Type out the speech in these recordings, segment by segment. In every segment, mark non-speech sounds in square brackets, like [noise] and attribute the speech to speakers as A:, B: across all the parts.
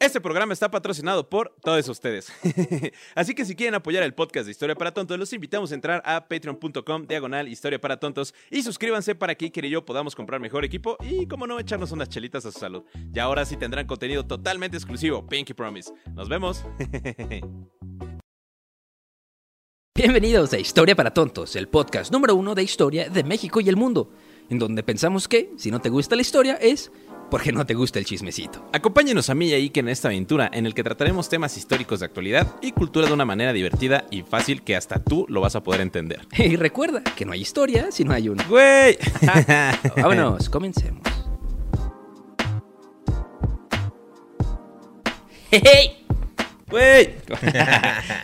A: Este programa está patrocinado por todos ustedes. [laughs] Así que si quieren apoyar el podcast de Historia para Tontos, los invitamos a entrar a patreon.com diagonal Historia para Tontos y suscríbanse para que Iker y yo podamos comprar mejor equipo y, como no, echarnos unas chelitas a su salud. Y ahora sí tendrán contenido totalmente exclusivo, Pinky Promise. Nos vemos. [laughs]
B: Bienvenidos a Historia para Tontos, el podcast número uno de historia de México y el mundo, en donde pensamos que, si no te gusta la historia, es porque no te gusta el chismecito.
A: Acompáñenos a mí y a Iker en esta aventura en el que trataremos temas históricos de actualidad y cultura de una manera divertida y fácil que hasta tú lo vas a poder entender. [laughs]
B: Y recuerda que no hay historia si no hay una.
A: ¡Güey! [laughs] [laughs]
B: Vámonos, comencemos. ¡Hey!
A: ¡Güey!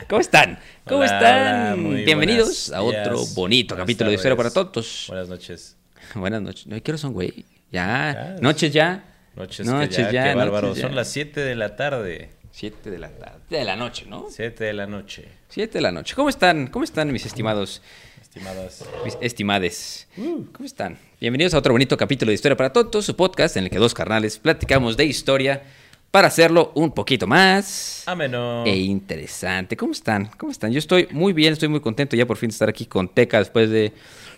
B: ¿Cómo están? ¿Cómo
C: Hola,
B: están?
C: hola,
B: Bienvenidos a otro
C: días,
B: bonito
C: buenas
B: capítulo de Historia para
C: tardes,
B: Tontos.
C: Buenas noches.
B: Buenas noches. No, ¿Qué horas son, güey? Ya.
C: Ya,
B: Noches ya.
C: Noches,
B: Noches
C: que ya,
B: ya,
C: qué bárbaro.
B: noches ya.
C: Son las 7 de la tarde.
B: Siete de la tarde. De la noche, ¿no?
C: 7 de la noche,
B: Siete de la noche. ¿Cómo están? ¿Cómo están, mis estimados,
C: estimadas.
B: mis estimades? ¿Cómo están? Bienvenidos a otro bonito capítulo de Historia para Tontos, su podcast en el que dos carnales platicamos de historia para hacerlo un poquito más
C: Ameno.
B: e interesante. ¿Cómo están? ¿Cómo están? Yo estoy muy bien, estoy muy contento ya por fin de estar aquí con Teca después de...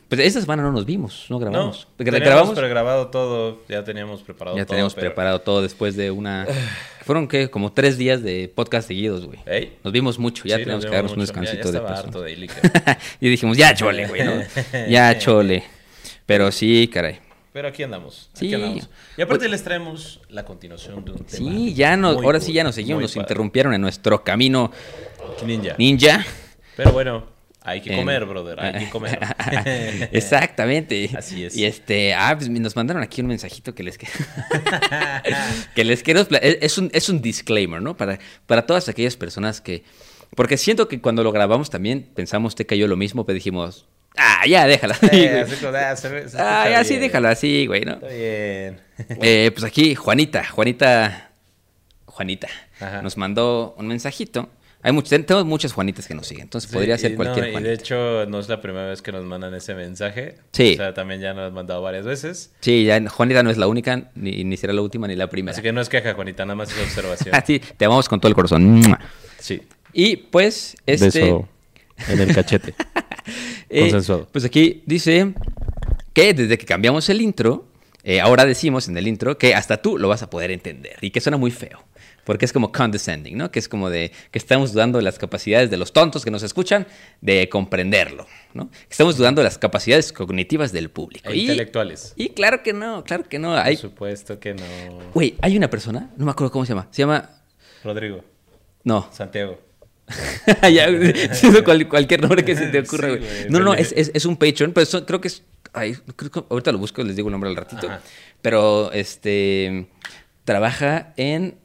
B: Pues esta semana no nos vimos, no
C: No,
B: grabamos. Gra-
C: teníamos
B: grabamos,
C: pregrabado todo, ya teníamos preparado
B: ya
C: todo.
B: teníamos
C: pero-
B: preparado todo después de una... [sighs] Fueron, ¿qué? Como tres días de podcast seguidos, güey.
C: ¿Ey?
B: Nos vimos mucho, ya
C: Sí,
B: tenemos
C: nos
B: que darnos un
C: mucho. Ya-
B: descansito
C: ya
B: de
C: de [laughs]
B: y dijimos, ya chole, güey, ¿no? [laughs] Ya chole. Pero sí, caray.
C: Pero aquí andamos.
B: Sí.
C: Aquí andamos. Y aparte les traemos la continuación de un tema.
B: Sí, ya nos, ahora
C: cool,
B: sí ya nos seguimos, nos
C: padre.
B: interrumpieron en nuestro camino
C: Ninja.
B: ninja.
C: Pero bueno, hay que
B: En-
C: comer, brother. Hay que [laughs] comer. [laughs]
B: Exactamente.
C: Así es.
B: Y este, ah, pues nos mandaron aquí un mensajito que les que, [laughs] que les quiero es un es un disclaimer, ¿no? Para para todas aquellas personas que porque siento que cuando lo grabamos también pensamos te cayó lo mismo, pero dijimos, ah, ya déjala. güey.
C: así ah,
B: ah, ya sí déjala así, güey, ¿no?
C: Está bien.
B: Eh, pues aquí, Juanita, Juanita, Juanita,
C: Ajá.
B: nos mandó un mensajito. Hay muchos, tenemos muchas Juanitas que nos siguen, entonces
C: Sí,
B: podría ser
C: y
B: cualquier
C: no,
B: Juanita.
C: Y de hecho, no es la primera vez que nos mandan ese mensaje.
B: Sí.
C: O sea, también ya nos han mandado varias veces.
B: Sí, ya Juanita no es la única, ni, ni será la última ni la primera.
C: Así que no es queja, Juanita, nada más es observación. [laughs]
B: Así, te amamos con todo el corazón.
C: Sí.
B: Y pues, este.
C: en el cachete. [laughs]
B: eh,
C: consensuado.
B: pues aquí dice que desde que cambiamos el intro, eh, ahora decimos en el intro que hasta tú lo vas a poder entender y que suena muy feo. Porque es como condescending, ¿no? Que es como de que estamos dudando de las capacidades de los tontos que nos escuchan de comprenderlo, ¿no? Estamos dudando de las capacidades cognitivas del público.
C: E
B: Y-
C: intelectuales.
B: Y, claro que no, claro que no. Hay,
C: Por supuesto que no.
B: güey, hay una persona, no me acuerdo cómo se llama. Se llama.
C: Rodrigo,
B: No,
C: Santiago. [laughs]
B: ya, cual- cualquier nombre que se te ocurra, güey. no, no, es, es, es un Patreon, pero eso- creo que es. ay, creo que ahorita lo busco, les digo el nombre al ratito.
C: Ajá.
B: Pero este. Trabaja en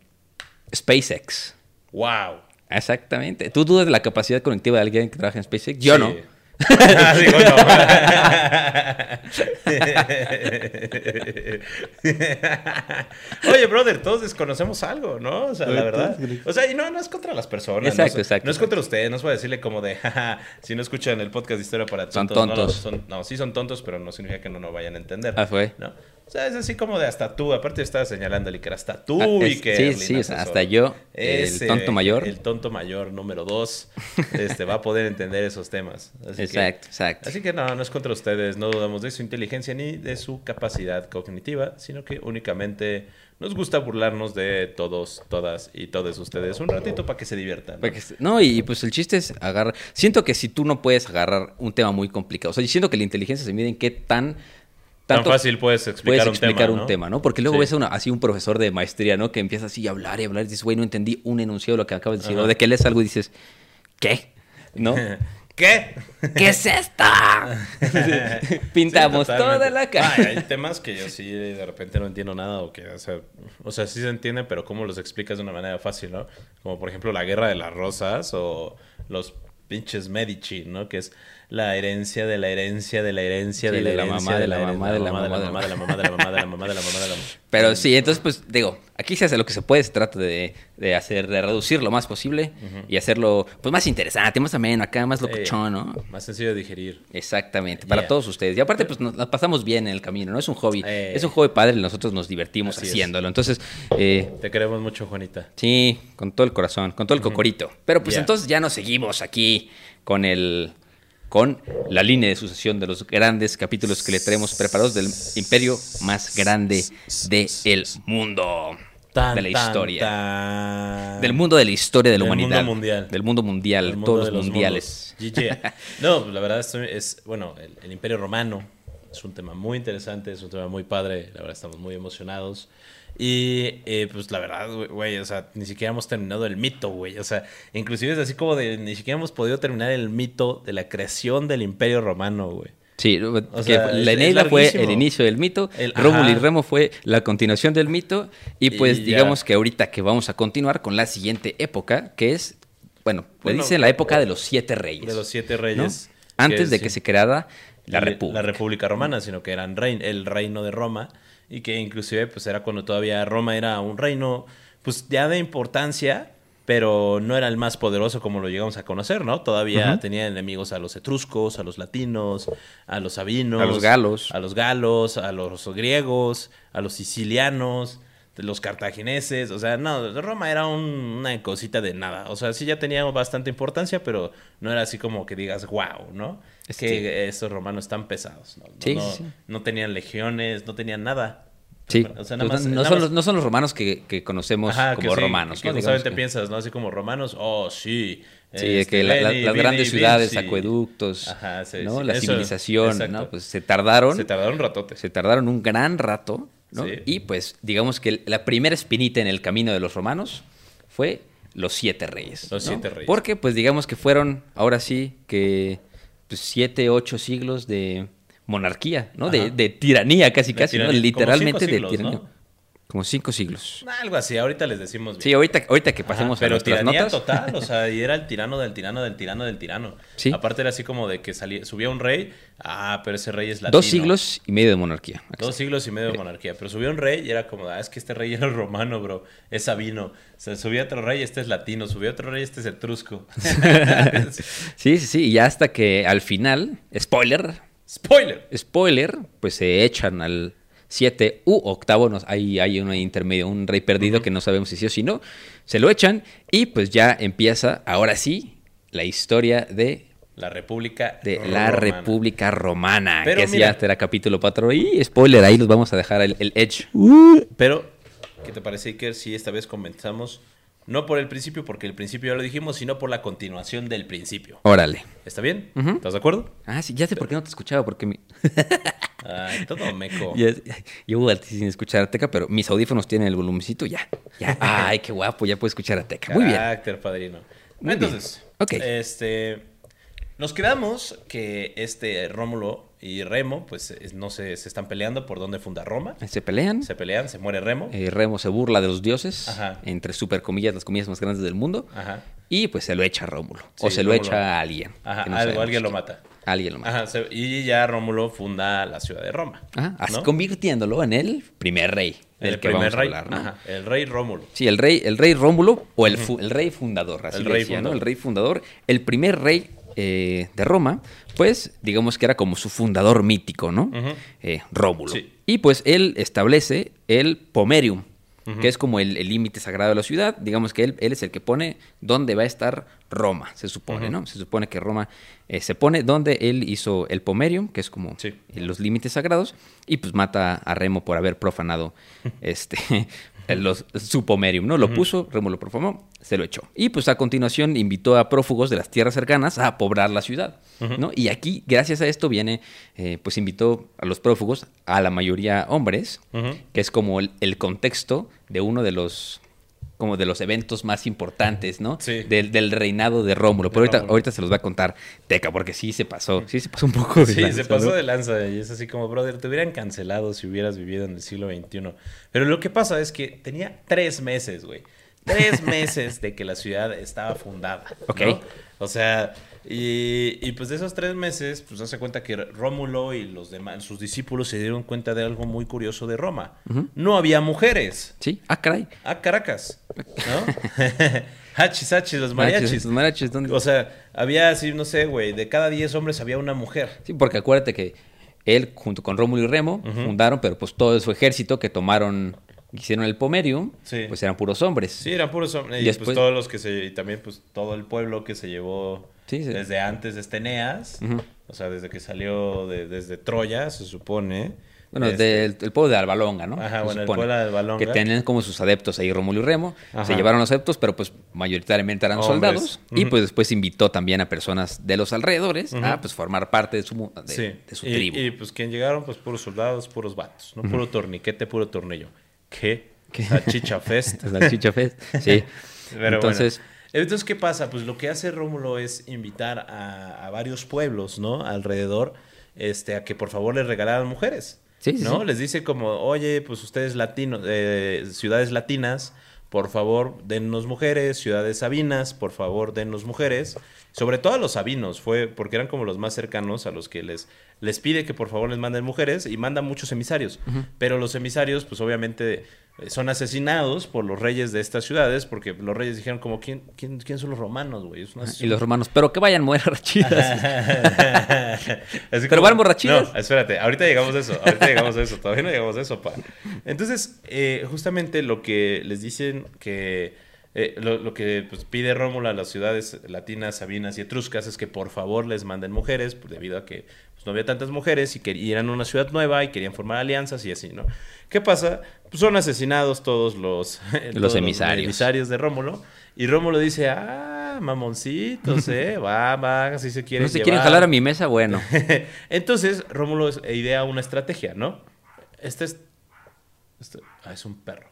B: SpaceX.
C: ¡Wow!
B: Exactamente. ¿Tú dudas de la capacidad cognitiva de alguien que trabaja en SpaceX? Yo no. [laughs]
C: Ah, Digo, no. [laughs] Oye, brother, todos desconocemos algo, ¿no? O sea, la verdad. O sea, y no, no es contra las personas.
B: Exacto,
C: no,
B: exacto,
C: No es contra ustedes, no es para decirle como de, jaja, si no escuchan el podcast de historia para
B: Son
C: tontos. no,
B: tontos.
C: son- No, sí son tontos, pero no significa que no nos vayan a entender.
B: Ah, fue.
C: ¿no? O sea, es así como de hasta tú. Aparte estaba señalándole que era hasta tú
B: Ah,
C: y
B: es-
C: que...
B: sí,
C: Erling
B: sí, hasta yo, el
C: Ese,
B: tonto mayor.
C: El tonto mayor número dos [laughs] este, va a poder entender esos temas. Así que-
B: Exacto, exacto.
C: Así que no, no es contra ustedes, no dudamos de su inteligencia ni de su capacidad cognitiva, sino que únicamente nos gusta burlarnos de todos, todas y todos ustedes un ratito para que se diviertan. ¿no?
B: Y pues el chiste es agarrar. Siento que si tú no puedes agarrar un tema muy complicado, o sea, yo siento que la inteligencia se mide en qué tan.
C: Tan
B: tanto
C: fácil puedes explicar
B: puedes
C: un
B: explicar
C: tema,
B: un
C: ¿no?
B: tema, ¿no? Porque luego
C: Sí.
B: ves a una- así un profesor de maestría, ¿no? Que empieza así a hablar y hablar y dices, güey, no entendí un enunciado de lo que acabas de decir. O de que lees algo y dices, ¿qué? ¿No? [laughs]
C: ¿Qué?
B: ¿Qué es esto? [laughs] Pintamos
C: Sí,
B: toda la cara.
C: Ay, hay temas que yo sí de repente no entiendo nada o que, o sea, o sea, sí se entiende, pero cómo los explicas de una manera fácil, ¿no? Como por ejemplo la guerra de las rosas o los pinches Medici, ¿no? Que es la herencia de la herencia de la herencia de la
B: la
C: herencia
B: mamá, de la mamá, de la
C: mamá, de la
B: mamá,
C: de la mamá, de la mamá, de la mamá, de la mamá, de la mamá.
B: Pero sí, entonces, pues digo, aquí se hace lo que se puede, se trata de, de hacer, de reducir lo más posible y hacerlo pues más interesante, más ameno, acá, más locochón, ¿no?
C: Más sencillo de digerir.
B: Exactamente, para todos ustedes. Y aparte, pues nos, nos pasamos bien en el camino, ¿no? Es un hobby,
C: Eh.
B: es un hobby padre y nosotros nos divertimos haciéndolo. Entonces, eh,
C: Te queremos mucho, Juanita.
B: sí, con todo el corazón, con todo el cocorito. Pero pues entonces ya nos seguimos aquí con el con la línea de sucesión de los grandes capítulos que le traemos preparados del imperio más grande del mundo.
C: Tan,
B: de la
C: tan,
B: historia.
C: tan.
B: Del mundo de la historia de la
C: Del mundo
B: humanidad.
C: mundial.
B: Del mundo mundial,
C: mundo
B: todos
C: de
B: los, mundiales.
C: GG. [laughs] No, pues, la verdad estoy- es, bueno, el, el Imperio Romano es un tema muy interesante, es un tema muy padre, la verdad estamos muy emocionados. Y eh, pues la verdad, güey, o sea, ni siquiera hemos terminado el mito, güey. O sea, inclusive es así como de, ni siquiera hemos podido terminar el mito de la creación del Imperio Romano, güey.
B: Sí, que
C: sea,
B: la Eneida fue el inicio del mito,
C: El-
B: Rómulo y. Remo fue la continuación del mito, y pues
C: Y
B: digamos que ahorita que vamos a continuar con la siguiente época, que es, bueno, le
C: Bueno,
B: dicen la época de los siete reyes.
C: De los siete
B: ¿no?
C: reyes.
B: Antes de
C: sí.
B: que se creara la República.
C: La República Romana, sino que eran rein- el reino de Roma y que inclusive pues era cuando todavía Roma era un reino pues ya de importancia, pero no era el más poderoso como lo llegamos a conocer, ¿no? Todavía tenía enemigos a los etruscos, a los latinos, a los sabinos,
B: A los galos.
C: a los galos, a los griegos, a los sicilianos, los cartagineses, o sea, no, Roma era un- una cosita de nada, o sea, sí ya tenía bastante importancia, pero no era así como que digas, wow, ¿no?
B: Es
C: que,
B: que-
C: estos romanos están pesados, ¿no? No,
B: Sí,
C: no,
B: sí, sí.
C: no tenían legiones, no tenían nada.
B: Sí,
C: O sea, nada más-
B: no,
C: nada
B: son
C: más-
B: los, no son los romanos que, que conocemos
C: Ajá,
B: como romanos.
C: Que
B: ¿no? Que-
C: piensas, ¿no? Así como romanos, oh, sí.
B: Sí,
C: este,
B: que la- la-
C: Veni,
B: las grandes ciudades,
C: Vinci.
B: acueductos,
C: Ajá, sí,
B: ¿no?
C: sí,
B: la
C: eso,
B: civilización,
C: exacto.
B: ¿no? Pues se tardaron,
C: Se tardaron un ratote.
B: se tardaron un gran rato, ¿no?
C: Sí.
B: Y pues digamos que la primera espinita en el camino de los romanos fue los siete reyes.
C: Los
B: ¿no?
C: siete reyes.
B: Porque pues digamos que fueron, ahora sí, que pues, siete, ocho siglos de monarquía, ¿no? De, de tiranía casi,
C: De
B: casi, ¿no?
C: tiranía.
B: Literalmente de tiranía.
C: ¿no?
B: Como cinco siglos.
C: Algo así, ahorita les decimos bien.
B: Sí, ahorita, ahorita que
C: Ajá,
B: pasemos a
C: pero
B: nuestras
C: tiranía
B: notas.
C: total, o sea, y era el [laughs] tirano del tirano del tirano del tirano.
B: Sí.
C: Aparte era así como de que salía, subía un rey, ah, pero ese rey es latino.
B: Dos siglos y medio de monarquía.
C: Dos siglos y medio de monarquía. Pero subió un rey y era como, ah, es que este rey era romano, bro. Es sabino. O sea, subió otro rey, este es latino. Subió otro rey, este es etrusco. [laughs]
B: Sí, sí, sí. Y ya hasta que al final, spoiler,
C: Spoiler.
B: spoiler, pues se echan al 7 u octavo. No, hay, hay un intermedio, un rey perdido que no sabemos si sí o si no. Se lo echan y pues ya empieza, ahora sí, la historia de,
C: La República
B: de la
C: Romana.
B: República Romana.
C: Pero
B: que es
C: mira-
B: ya será capítulo 4. Y spoiler, ahí los vamos a dejar el, el edge.
C: Pero, ¿qué te parece, Iker, si esta vez comenzamos no por el principio, porque el principio ya lo dijimos, sino por la continuación del principio?
B: Órale.
C: ¿Está bien? ¿Estás de acuerdo?
B: Ah, sí, ya sé por qué no te escuchaba, porque mi... [laughs]
C: Ay, todo meco.
B: Ya- Llevo a- sin escuchar a Teca, pero mis audífonos tienen el volumencito ya. ya. [laughs] Ay, qué guapo, ya puedo escuchar a Teca. Muy bien.
C: Carácter, padrino.
B: Muy
C: Entonces,
B: bien.
C: Este, nos quedamos que este Rómulo y Remo, pues es- no se, se están peleando por dónde funda Roma.
B: Se pelean.
C: Se pelean, se muere Remo.
B: eh, Remo se burla de los dioses,
C: Ajá.
B: entre super comillas, las comillas más grandes del mundo.
C: Ajá.
B: Y pues se lo echa a Rómulo. o se lo echa a alguien.
C: Ajá,
B: no
C: algo, alguien lo mata.
B: Alguien lo mata.
C: Ajá, y ya Rómulo funda la ciudad de Roma.
B: Ajá, así
C: ¿no?
B: convirtiéndolo en el primer rey del
C: El
B: que
C: primer
B: vamos
C: rey.
B: a hablar, ¿no?
C: Ajá, el rey Rómulo.
B: Sí, el rey, el rey Rómulo o el, fu- el rey fundador, así
C: El rey
B: decía, ¿no? El rey fundador, el primer rey eh, de Roma, pues digamos que era como su fundador mítico, ¿no? Eh, Rómulo.
C: Sí.
B: Y pues él establece el pomerium, que es como el límite sagrado de la ciudad. Digamos que él, él es el que pone dónde va a estar Roma, se supone. ¿no? Se supone que Roma eh, se pone donde él hizo el pomerium, que es como
C: Sí.
B: los límites sagrados, y pues mata a Remo por haber profanado este [laughs] [laughs] los, su pomerium, ¿no? Lo puso, Remo lo profanó, se lo echó. Y pues a continuación invitó a prófugos de las tierras cercanas a poblar la ciudad, ¿no? Y aquí, gracias a esto, viene, eh, pues invitó a los prófugos, a la mayoría hombres, que es como el, el contexto de uno de los como de los eventos más importantes, ¿no?
C: Sí.
B: Del, del reinado de Rómulo. Pero
C: De
B: ahorita,
C: Rómulo.
B: ahorita se los va a contar Teca, porque sí se pasó. Sí se pasó un poco de
C: Sí,
B: lanza,
C: se pasó
B: ¿no?
C: de lanza y es así como, brother, te hubieran cancelado si hubieras vivido en el siglo XXI. Pero lo que pasa es que tenía tres meses, güey. Tres [laughs] meses de que la ciudad estaba fundada.
B: Ok.
C: ¿no? O sea, y, y pues de esos tres meses, pues hace cuenta que Rómulo y los demás, sus discípulos se dieron cuenta de algo muy curioso de Roma. No había mujeres.
B: Sí, ah, caray.
C: Ah, Caracas, ¿no? [laughs] hachis, hachis, los mariachis.
B: Los mariachis, ¿dónde?
C: O sea, había así, no sé, güey, de cada 10 hombres había una mujer.
B: Sí, porque acuérdate que él, junto con Rómulo y Remo, fundaron, pero pues todo su ejército que tomaron, hicieron el Pomerium,
C: Sí.
B: pues eran puros hombres.
C: Sí, eran puros hombres. Y,
B: Y después-
C: pues todos los que se. Y también, pues todo el pueblo que se llevó
B: Sí, sí.
C: desde antes de Esteneas. O sea, desde que salió de- desde Troya, se supone.
B: Bueno,
C: Este,
B: del el pueblo de Albalonga, ¿no?
C: Ajá,
B: Se
C: bueno, el pueblo de Albalonga.
B: Que tenían como sus adeptos ahí Rómulo y Remo.
C: Ajá.
B: Se llevaron los adeptos, pero pues mayoritariamente eran
C: Hombres.
B: soldados. Y pues después invitó también a personas de los alrededores a pues formar parte de su, de,
C: sí.
B: de su
C: y,
B: tribu.
C: y, pues quien llegaron, pues puros soldados, puros vatos, ¿no? Puro torniquete, puro tornillo. ¿Qué?
B: ¿Qué?
C: Salchicha Fest. [laughs]
B: La Chicha Fest. Sí. [laughs]
C: Pero
B: Entonces,
C: bueno. Entonces, ¿qué pasa? Pues lo que hace Rómulo es invitar a, a varios pueblos, ¿no? Alrededor, este, a que por favor les regalaran mujeres.
B: Sí, sí,
C: ¿No?
B: sí.
C: Les dice como, oye, pues ustedes latinos, eh, ciudades latinas, por favor, dennos mujeres, ciudades sabinas, por favor, dennos mujeres. Sobre todo a los sabinos, fue porque eran como los más cercanos a los que les, les pide que por favor les manden mujeres y manda muchos emisarios. Pero los emisarios, pues obviamente son asesinados por los reyes de estas ciudades porque los reyes dijeron como, ¿quién, quién, quién son los romanos, güey?
B: Y los romanos, pero que vayan. [laughs]
C: Así
B: Pero van borrachidas.
C: No, espérate, ahorita llegamos a eso, ahorita llegamos a eso, todavía no llegamos a eso, pa. Entonces, eh, justamente lo que les dicen que, eh, lo, lo que pues, pide Rómulo a las ciudades latinas, sabinas y etruscas es que por favor les manden mujeres, debido a que pues, no había tantas mujeres y querían una ciudad nueva y querían formar alianzas y así, ¿no? ¿Qué pasa? Pues son asesinados todos los, [laughs] todos
B: emisarios.
C: emisarios de Rómulo. Y Rómulo dice, ah, mamoncitos, [laughs] ¿eh? Va, va, así se quieren
B: no se quieren
C: llevar".
B: jalar a mi mesa, bueno. [laughs]
C: Entonces, Rómulo idea una estrategia, ¿no? Este es. este- ah, es un perro.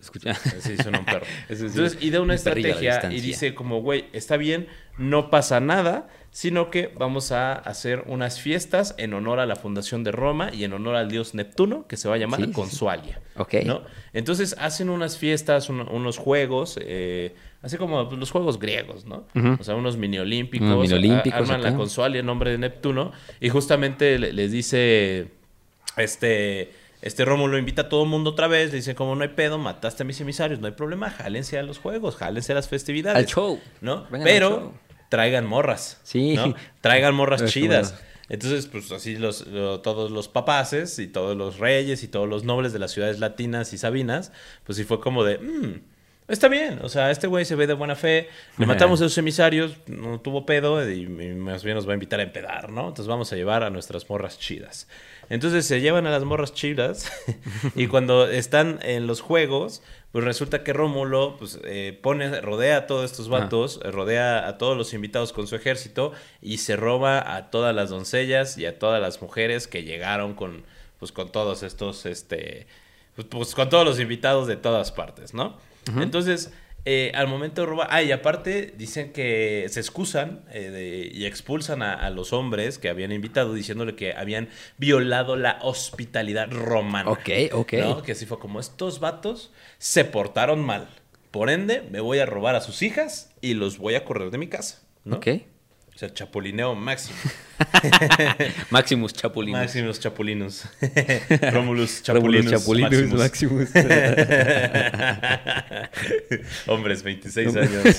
B: Escucha.
C: Sí, suena un perro. [laughs]
B: Sí,
C: Entonces, idea una
B: un perrillo a la
C: estrategia y dice como, güey, está bien, no pasa nada, sino que vamos a hacer unas fiestas en honor a la fundación de Roma y en honor al dios Neptuno, que se va a llamar
B: Sí, sí, sí.
C: Consualia.
B: Ok.
C: ¿no? Entonces, hacen unas fiestas, un- unos juegos, eh, así como los juegos griegos, ¿no? O sea, unos mini olímpicos. Arman la. Consualia en nombre de Neptuno y justamente le- les dice este, este Rómulo invita a todo el mundo otra vez, le dice como no hay pedo, mataste a mis emisarios, no hay problema, jálense a los juegos, jálense a las festividades.
B: Al show.
C: ¿No?
B: Vengan
C: Pero
B: show.
C: traigan morras.
B: Sí.
C: ¿no? Traigan morras [laughs] chidas.
B: bueno.
C: Entonces, pues así los, lo- todos los papaces y todos los reyes y todos los nobles de las ciudades latinas y sabinas, pues sí fue como de, "Mm, está bien, o sea, este güey se ve de buena fe, le matamos a sus emisarios, no tuvo pedo y, y más bien nos va a invitar a empedar, ¿no? Entonces vamos a llevar a nuestras morras chidas. Entonces se llevan a las morras chidas [laughs] y cuando están en los juegos, pues resulta que Rómulo pues, eh, pone, rodea a todos estos vatos, eh, rodea a todos los invitados con su ejército y se roba a todas las doncellas y a todas las mujeres que llegaron con, pues, con todos estos, este, pues, pues, con todos los invitados de todas partes, ¿no? Entonces, eh, al momento de robar, ah, y aparte dicen que se excusan eh, de- y expulsan a, a los hombres que habían invitado diciéndole que habían violado la hospitalidad romana.
B: Ok, ok.
C: ¿no? Que así fue como estos vatos se portaron mal. Por ende, me voy a robar a sus hijas y los voy a correr de mi casa. ¿no?
B: Ok.
C: O sea, chapulineo máximo. [laughs]
B: Maximus Chapulinos.
C: Máximos chapulinos. [laughs] Romulus chapulinus.
B: Chapulinos,
C: Maximus.
B: Maximus. [laughs]
C: Hombres, 26 años.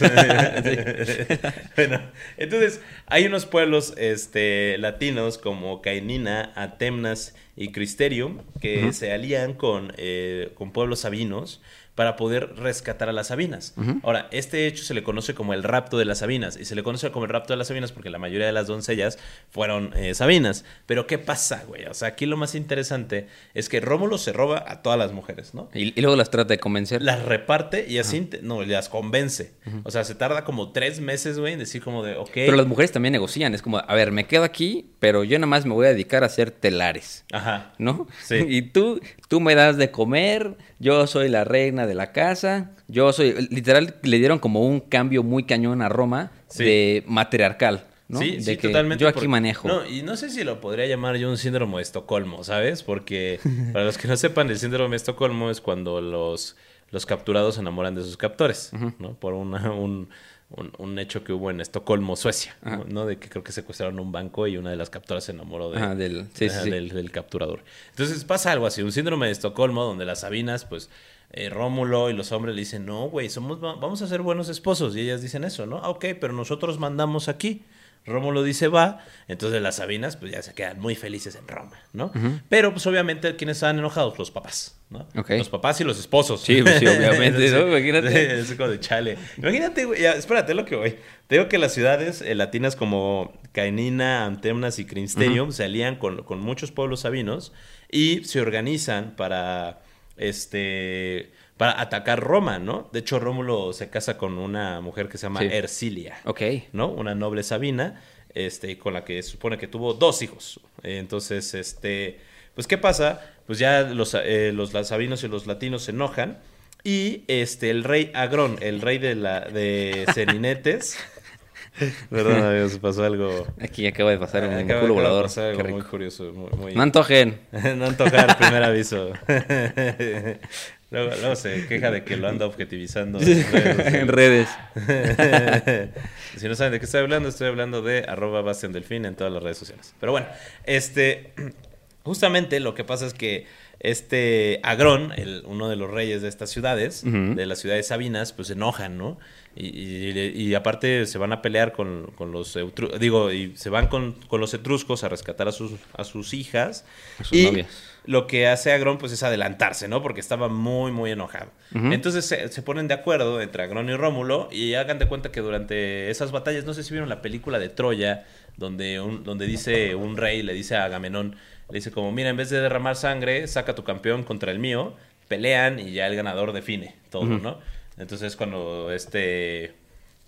C: bueno, entonces hay unos pueblos este, latinos como Caenina, Atemnas y Cristerium que se alían con, eh, con pueblos sabinos para poder rescatar a las Sabinas. Ahora, este hecho se le conoce como el rapto de las Sabinas y se le conoce como el rapto de las Sabinas porque la mayoría de las doncellas fueron eh, Sabinas. Pero ¿qué pasa, güey? O sea, aquí lo más interesante es que Rómulo se roba a todas las mujeres, ¿no?
B: y, y luego las trata de convencer.
C: las reparte y así, no, las convence. O sea, se tarda como tres meses, güey, en decir como de, ok.
B: Pero las mujeres también negocian. Es como, a ver, me quedo aquí, pero yo nada más me voy a dedicar a hacer telares.
C: Ajá. Ajá.
B: ¿no?
C: Sí. [laughs]
B: Y tú, tú me das de comer, yo soy la reina de la casa, yo soy, literal, le dieron como un cambio muy cañón a Roma
C: Sí.
B: de matriarcal, ¿no?
C: Sí,
B: de
C: sí,
B: que
C: totalmente.
B: yo aquí manejo.
C: No, y no sé si lo podría llamar yo un síndrome de Estocolmo, ¿sabes? Porque [laughs] para los que no sepan, el síndrome de Estocolmo es cuando los, los capturados se enamoran de sus captores, ¿no? Por una- un, un, un hecho que hubo en Estocolmo, Suecia, ¿no? ¿no? De que creo que secuestraron un banco y una de las captoras se enamoró de-
B: del- sí, sí,
C: ajá,
B: sí.
C: del, capturador. Entonces pasa algo así, un síndrome de Estocolmo donde las Sabinas, pues... eh, Rómulo y los hombres le dicen, no, güey, somos, va- vamos a ser buenos esposos. Y ellas dicen eso, ¿no? Ah, ok, pero nosotros mandamos aquí. Rómulo dice va, entonces las Sabinas pues ya se quedan muy felices en Roma, ¿no? Pero pues obviamente quienes están enojados, los papás, ¿no? Los papás y los esposos.
B: Sí, pues, sí, obviamente, [laughs] ¿no? Imagínate.
C: Es como de chale. Imagínate, güey, ya, espérate lo que voy. Te digo que las ciudades eh, latinas como Cainina, Antemnas y Crinsterium se alían con, con muchos pueblos sabinos y se organizan para este para atacar Roma, ¿no? De hecho, Rómulo se casa con una mujer que se llama
B: Sí.
C: Ercilia.
B: Ok.
C: ¿no? Una noble sabina, este, con la que se supone que tuvo dos hijos. Eh, Entonces, este, pues, ¿qué pasa? Pues ya los, eh, los sabinos y los latinos se enojan y este, el rey Agrón, el rey de, la, de [laughs] perdón, amigos, pasó algo...
B: Aquí acaba de pasar un
C: acaba-
B: culo volador.
C: pasar algo
B: Qué
C: muy curioso, muy... muy-
B: No antojen. [laughs]
C: no antojar, primer aviso. [laughs] luego, luego se queja de que lo anda objetivizando.
B: en redes. [laughs] [laughs]
C: si no saben de qué estoy hablando, estoy hablando de arroba Bastian Delfín en todas las redes sociales. Pero bueno, este, [clears throat] justamente lo que pasa es que este Agrón, el, uno de los reyes de estas ciudades, de las ciudades sabinas, pues se enojan, ¿no? Y, y- y aparte se van a pelear con, con los, digo, y se van con, con los etruscos a rescatar a sus, a sus hijas.
B: A sus
C: y
B: novias.
C: Lo que hace Agrón pues es adelantarse, ¿no? Porque estaba muy, muy enojado. Entonces se, se ponen de acuerdo entre Agrón y Rómulo y hagan de cuenta que durante esas batallas, no sé si vieron la película de Troya, donde, un, donde dice un rey, le dice a Agamenón, le dice como, mira, en vez de derramar sangre, saca tu campeón contra el mío, pelean y ya el ganador define todo, ¿no? Entonces cuando este...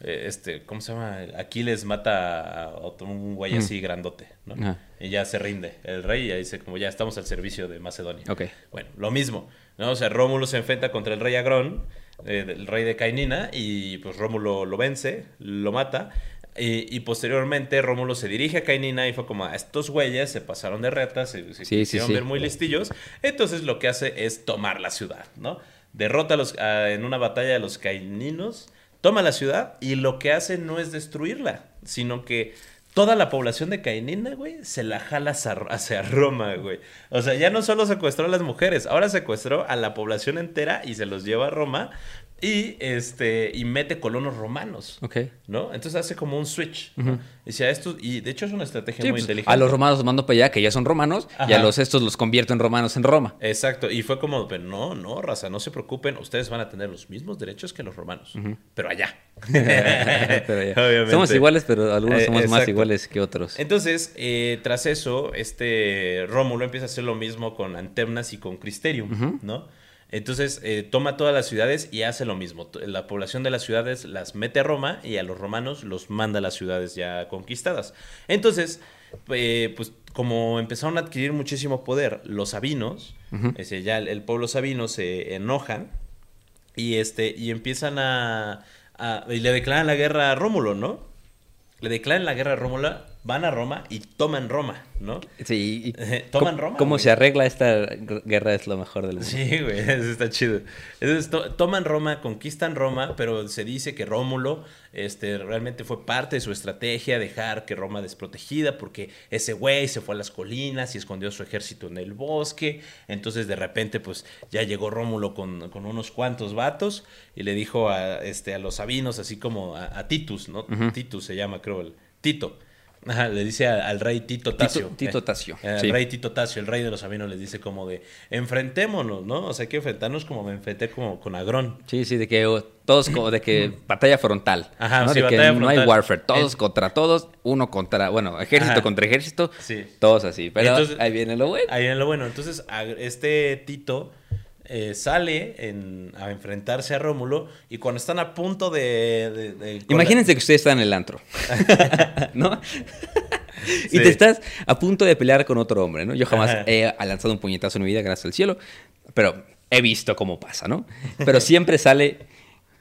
C: eh, Este, ¿cómo se llama? Aquiles mata a otro, un güey así grandote, ¿no?
B: Ajá.
C: Y ya se rinde el rey y ya dice como ya estamos al servicio de Macedonia.
B: Ok.
C: Bueno, lo mismo, ¿no? O sea, Rómulo se enfrenta contra el rey Agrón, eh, el rey de Cainina, y pues Rómulo lo vence, lo mata. Y, y posteriormente Rómulo se dirige a Cainina y fue como, "Ah, estos güeyes se pasaron de retas, se, se
B: Sí, sí,
C: quisieron
B: sí.
C: ver muy listillos. Entonces lo que hace es tomar la ciudad, ¿no? Derrota a los, a- en una batalla a los caininos, toma la ciudad y lo que hace no es destruirla, sino que toda la población de Cainina, güey, se la jala hacia Roma, güey. O sea, ya no solo secuestró a las mujeres, ahora secuestró a la población entera y se los lleva a Roma y este y mete colonos romanos.
B: Ok.
C: ¿No? Entonces hace como un switch. ¿no? Y, si a esto, y de hecho es una estrategia
B: Sí,
C: muy
B: pues,
C: inteligente.
B: a los romanos los mando para allá, que ya son romanos, y a los estos los convierto en romanos en Roma.
C: Exacto, y fue como, pero no, no, raza, no se preocupen, ustedes van a tener los mismos derechos que los romanos, pero allá. [laughs]
B: Pero.
C: Obviamente.
B: Somos iguales, pero algunos
C: Eh,
B: somos más iguales que otros.
C: Entonces, eh, tras eso, este Rómulo empieza a hacer lo mismo con Antemnas y con Cristerium, ¿no? Entonces, eh, toma todas las ciudades y hace lo mismo. La población de las ciudades las mete a Roma y a los romanos los manda a las ciudades ya conquistadas. Entonces, eh, pues como empezaron a adquirir muchísimo poder los sabinos, es decir, ya el, el pueblo sabino se enojan y, este, y empiezan a, a- Y le declaran la guerra a Rómulo, ¿no? Le declaran la guerra a Rómulo, van a Roma y toman Roma, ¿no?
B: Sí, y [laughs]
C: toman
B: ¿cómo-
C: Roma,
B: ¿Cómo
C: güey.
B: se arregla esta guerra? Es lo mejor del mundo.
C: Sí, güey, [laughs] eso está chido. Entonces to- toman Roma, conquistan Roma, pero se dice que Rómulo este, realmente fue parte de su estrategia dejar que Roma desprotegida, porque ese güey se fue a las colinas y escondió su ejército en el bosque. Entonces de repente, pues ya llegó Rómulo con, con unos cuantos vatos y le dijo a, este, a los sabinos, así como a, a Titus, ¿no? Titus se llama, creo, el Tito. Ajá, le dice al rey Tito Tasio.
B: Tito
C: eh,
B: Tasio,
C: eh, Al
B: sí.
C: rey Tito Tasio, el rey de los sabinos, les dice como de enfrentémonos, ¿no? O sea, hay que enfrentarnos como me enfrenté como con Agrón.
B: Sí, sí, de que oh, todos como de que batalla frontal.
C: Ajá,
B: ¿no?
C: sí,
B: de que
C: batalla
B: no hay
C: frontal.
B: warfare, todos contra todos, uno contra, bueno, ejército
C: Ajá.
B: contra ejército,
C: Sí.
B: todos así. Pero
C: Entonces-
B: ahí viene lo bueno.
C: Ahí en lo bueno. Entonces, este Tito eh, sale en- a enfrentarse a Rómulo y cuando están a punto de... de- de- con la-
B: Imagínense que ustedes están en el antro. [laughs] ¿No? y
C: Sí.
B: te estás a punto de pelear con otro hombre, ¿no? Yo jamás
C: Ajá.
B: he lanzado un puñetazo en mi vida, gracias al cielo, pero he visto cómo pasa, ¿no? Pero siempre sale,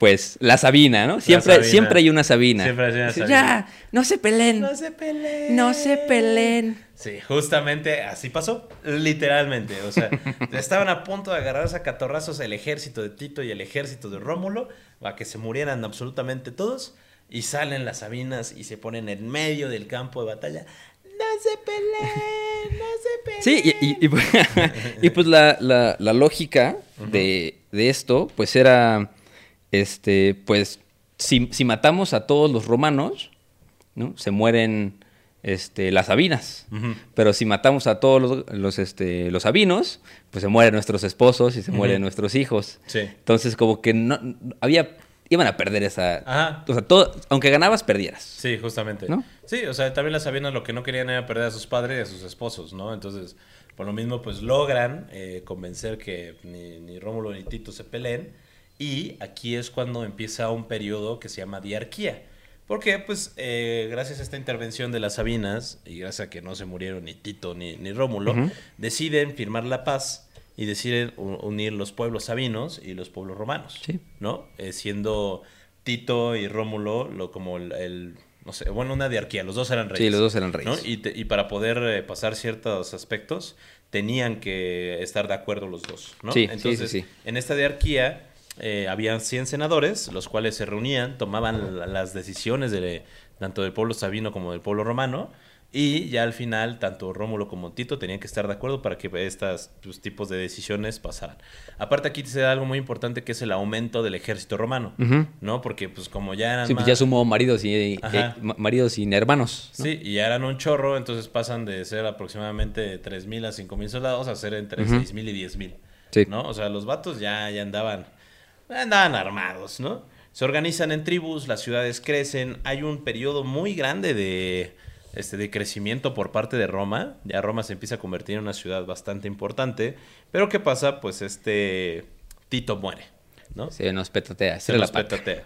B: pues, la Sabina, ¿no? Siempre,
C: Sabina.
B: siempre hay una Sabina.
C: Siempre hay una Sabina.
B: Ya, no se peleen.
C: No se peleen.
B: No se peleen.
C: Sí, justamente así pasó, literalmente. O sea, [laughs] estaban a punto de agarrarse a catorrazos el ejército de Tito y el ejército de Rómulo, a que se murieran absolutamente todos, y salen las Sabinas y se ponen en medio del campo de batalla. No se peleen, no se peleen. [laughs]
B: Sí, y, y- y, pues- [laughs] y, pues la, la- la lógica de, de esto, pues era, este, pues, si, si matamos a todos los romanos, ¿no? Se mueren este, las sabinas. Pero si matamos a todos los, los, este, los sabinos, pues se mueren nuestros esposos y se mueren nuestros hijos.
C: Sí.
B: Entonces, como que no, no- había, iban a perder esa...
C: Ajá.
B: O sea, todo, aunque ganabas, perdieras.
C: Sí, justamente.
B: ¿No?
C: Sí, o sea, también las Sabinas lo que no querían era perder a sus padres y a sus esposos, ¿no? Entonces, por lo mismo, pues logran eh, convencer que ni, ni Rómulo ni Tito se peleen. Y aquí es cuando empieza un periodo que se llama diarquía. Porque, pues, eh, gracias a esta intervención de las Sabinas, y gracias a que no se murieron ni Tito ni, ni Rómulo, deciden firmar la paz y deciden unir los pueblos sabinos y los pueblos romanos.
B: Sí.
C: ¿no? Eh, siendo Tito y Rómulo lo, como el, el- no sé, bueno, una diarquía, los dos eran reyes.
B: Sí, los dos eran reyes.
C: ¿no? Y, te- y para poder eh, pasar ciertos aspectos, tenían que estar de acuerdo los dos, ¿no?
B: Sí, sí,
C: Entonces,
B: sí, sí.
C: en esta diarquía eh, habían 100 senadores, los cuales se reunían, tomaban la- las decisiones de, tanto del pueblo sabino como del pueblo romano, y ya al final, tanto Rómulo como Tito tenían que estar de acuerdo para que estos tipos de decisiones pasaran. Aparte aquí se da algo muy importante que es el aumento del ejército romano, ¿no? Porque pues como ya eran
B: Sí, pues ya sumó maridos y, eh, ma- maridos y hermanos. ¿no?
C: Sí, y ya eran un chorro, entonces pasan de ser aproximadamente 3.000 a 5.000 soldados a ser entre 6.000 y 10.000.
B: Sí.
C: ¿No? O sea, los vatos ya, ya andaban, andaban armados, ¿no? Se organizan en tribus, las ciudades crecen, hay un periodo muy grande de, este, de crecimiento por parte de Roma. Ya Roma se empieza a convertir en una ciudad bastante importante. Pero ¿qué pasa? Pues este Tito muere, ¿no?
B: Se nos petatea.
C: Se
B: pata.
C: petatea.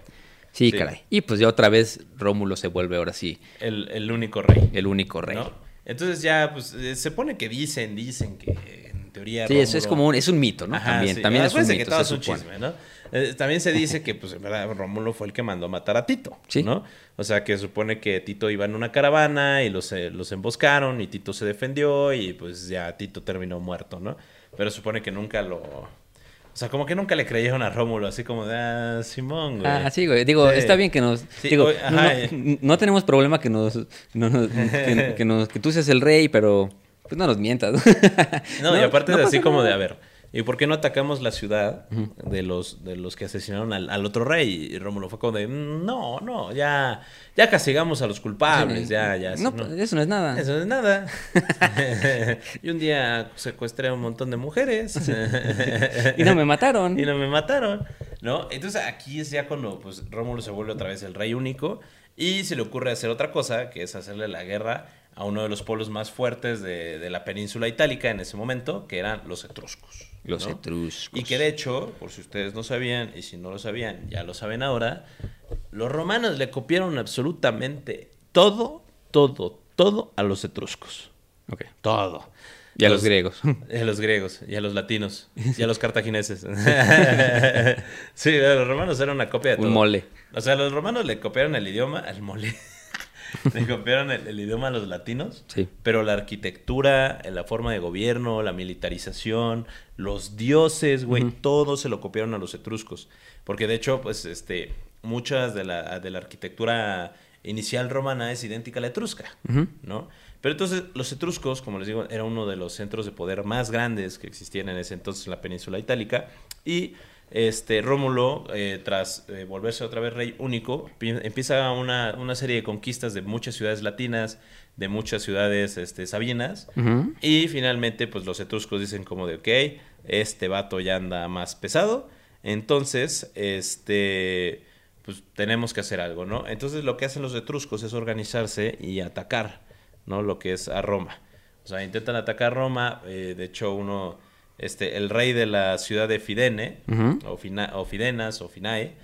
B: Sí,
C: Sí.
B: caray. Y pues ya otra vez Rómulo se vuelve ahora sí
C: El, el único rey.
B: el único rey.
C: ¿no? Entonces ya, pues, eh, se pone que dicen, dicen que en teoría...
B: Sí, eso es como un, es un mito, ¿no?
C: Ajá,
B: también
C: sí.
B: también es un mito.
C: que todo
B: se
C: es un
B: supone.
C: chisme, ¿no? Eh, también se dice que, pues, en verdad, Rómulo fue el que mandó a matar a Tito,
B: Sí.
C: ¿no? O sea, que supone que Tito iba en una caravana y los, eh, los emboscaron y Tito se defendió y, pues, ya Tito terminó muerto, ¿no? Pero supone que nunca lo... O sea, como que nunca le creyeron a Rómulo, así como de, ah, Simón, güey.
B: Ah, sí, güey. Digo,
C: Sí.
B: está bien que nos.
C: Sí,
B: digo,
C: oye,
B: no, no- no tenemos problema que nos. no que, que nos- que tú seas el rey, pero. Pues no nos mientas. [laughs]
C: No, y aparte de así como de, a ver, ¿y por qué no atacamos la ciudad de los de los que asesinaron al, al otro rey? Y Rómulo fue como de, "Mm, no, no, ya, ya castigamos a los culpables, ya, ya.
B: No,
C: eso
B: pues, eso no es nada.
C: Eso no es nada. [laughs] [laughs] y un día secuestré a un montón de mujeres.
B: Y no me mataron. [laughs]
C: Y no me mataron, ¿no? Entonces aquí es ya cuando pues, Rómulo se vuelve otra vez el rey único y se le ocurre hacer otra cosa, que es hacerle la guerra a uno de los pueblos más fuertes de, de la península itálica en ese momento, que eran los etruscos.
B: Los
C: ¿no?
B: etruscos.
C: Y que de hecho, por si ustedes no sabían, y si no lo sabían, ya lo saben ahora, los romanos le copiaron absolutamente todo, todo, todo a los etruscos.
B: Ok.
C: Todo.
B: Y a los griegos. [laughs]
C: Y a los griegos, y a los latinos, y a los cartagineses. [laughs] [laughs] sí, los romanos eran una copia de
B: Un
C: todo.
B: mole.
C: O sea, los romanos le copiaron el idioma al mole. [laughs] le copiaron el, el idioma a los latinos.
B: Sí.
C: Pero la arquitectura, la forma de gobierno, la militarización, los dioses, güey, todo se lo copiaron a los etruscos. Porque de hecho, pues, este, muchas de la, de la arquitectura inicial romana es idéntica a la etrusca, ¿no? Pero entonces los etruscos, como les digo, era uno de los centros de poder más grandes que existían en ese entonces en la península itálica y este Rómulo, eh, tras eh, volverse otra vez rey único, pi- empieza una, una serie de conquistas de muchas ciudades latinas, de muchas ciudades este, sabinas, y finalmente pues los etruscos dicen como de, ok, este vato ya anda más pesado, entonces, este, pues tenemos que hacer algo, ¿no? Entonces lo que hacen los etruscos es organizarse y atacar, ¿no? Lo que es a Roma. O sea, intentan atacar Roma, eh, de hecho uno, este, el rey de la ciudad de Fidene, o, Fina- o Fidenas, o Finae,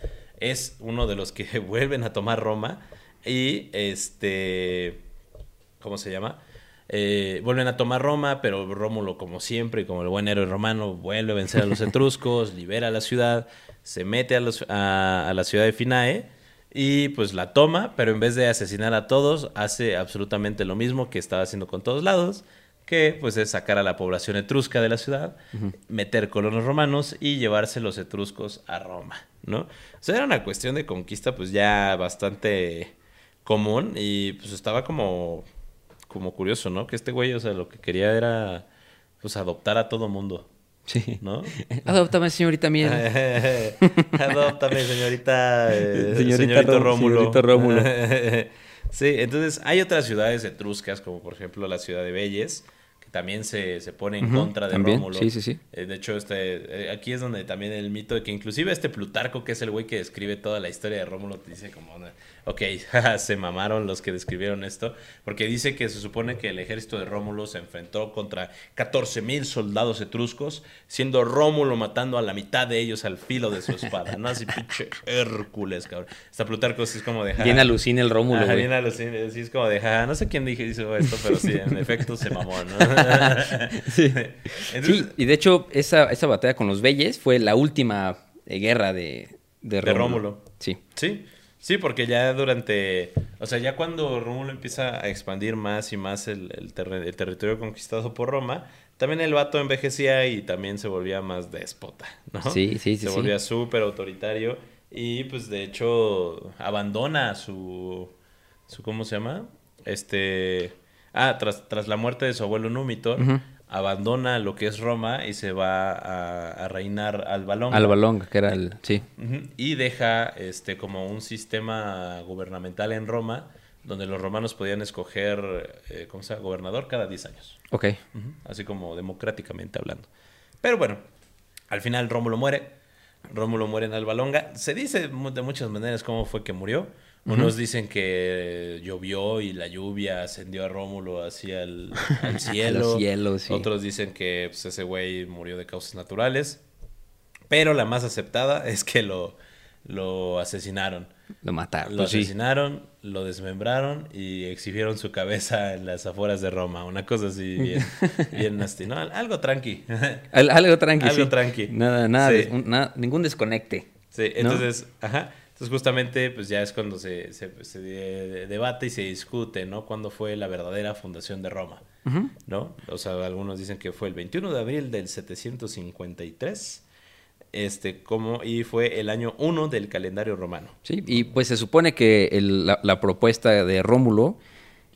C: es uno de los que [laughs] vuelven a tomar Roma y, este, ¿cómo se llama? Eh, vuelven a tomar Roma, pero Rómulo, como siempre, y como el buen héroe romano, vuelve a vencer a los [laughs] etruscos, libera la ciudad, se mete a, los- a- a la ciudad de Finae y pues la toma, pero en vez de asesinar a todos, hace absolutamente lo mismo que estaba haciendo con todos lados, que pues es sacar a la población etrusca de la ciudad, meter colonos romanos y llevarse los etruscos a Roma, ¿no? O sea, era una cuestión de conquista pues ya bastante común y pues estaba como como curioso, ¿no? Que este güey, o sea, lo que quería era pues adoptar a todo mundo,
B: Sí.
C: ¿no? [laughs]
B: Adóptame, señorita miel. [laughs]
C: Adóptame, señorita, [laughs] eh,
B: Señorita
C: señorito
B: Rom-
C: Rómulo.
B: señorito Rómulo.
C: Sí, entonces hay otras ciudades etruscas, como por ejemplo la ciudad de Belles, también se, se pone en contra de
B: también,
C: Rómulo.
B: sí, sí, sí.
C: Eh, de hecho, este, eh, aquí es donde también el mito de que inclusive este Plutarco, que es el güey que describe toda la historia de Rómulo, te dice como, ok, [laughs] se mamaron los que describieron esto, porque dice que se supone que el ejército de Rómulo se enfrentó contra 14 mil soldados etruscos, siendo Rómulo matando a la mitad de ellos al filo de su espada, ¿no? Así pinche Hércules, cabrón. Hasta Plutarco sí es como de...
B: Bien alucina el Rómulo,
C: Ajá, bien alucina, sí es como de, no sé quién dije hizo esto, pero sí, en efecto se mamó, ¿no? [laughs]
B: Sí.
C: Entonces,
B: Sí, y de hecho, esa, esa batalla con los Beyes fue la última eh, guerra de, de
C: De
B: Rómulo.
C: Rómulo.
B: Sí.
C: Sí, sí, porque ya durante, o sea, ya cuando Rómulo empieza a expandir más y más el, el terre- el territorio conquistado por Roma, también el vato envejecía y también se volvía más déspota, ¿no?
B: Sí, sí, sí,
C: Se volvía súper autoritario y pues de hecho abandona su, su, ¿cómo se llama? Este, ah, tras, tras la muerte de su abuelo Númitor, abandona lo que es Roma y se va a, a reinar al balón.
B: Alba Longa, que era el... Sí.
C: Y deja este como un sistema gubernamental en Roma donde los romanos podían escoger, eh, ¿cómo se llama? Gobernador cada 10 años.
B: Ok.
C: Así como democráticamente hablando. Pero bueno, al final Rómulo muere. Rómulo muere en Alba Longa. Se dice de muchas maneras cómo fue que murió. Unos dicen que llovió y la lluvia ascendió a Rómulo hacia el [laughs] al cielo.
B: cielos, sí.
C: Otros dicen que pues, ese güey murió de causas naturales. Pero la más aceptada [laughs] es que lo, lo asesinaron.
B: Lo mataron.
C: Lo
B: pues sí.
C: asesinaron, lo desmembraron y exhibieron su cabeza [laughs] en las afueras de Roma. Una cosa así bien, bien nasty, ¿no? Algo tranqui.
B: Al- algo tranqui,
C: Algo
B: sí.
C: tranqui.
B: Nada, nada,
C: Sí.
B: des- un- nada- ningún desconecte.
C: Sí,
B: ¿no?
C: entonces, ajá. Entonces justamente pues ya es cuando se, se, se de- debate y se discute, ¿no? Cuándo fue la verdadera fundación de Roma, ¿no? O sea, algunos dicen que fue el 21 de abril del 753, este, como, y fue el año 1 del calendario romano.
B: Sí, y pues se supone que el- la, la propuesta de Rómulo,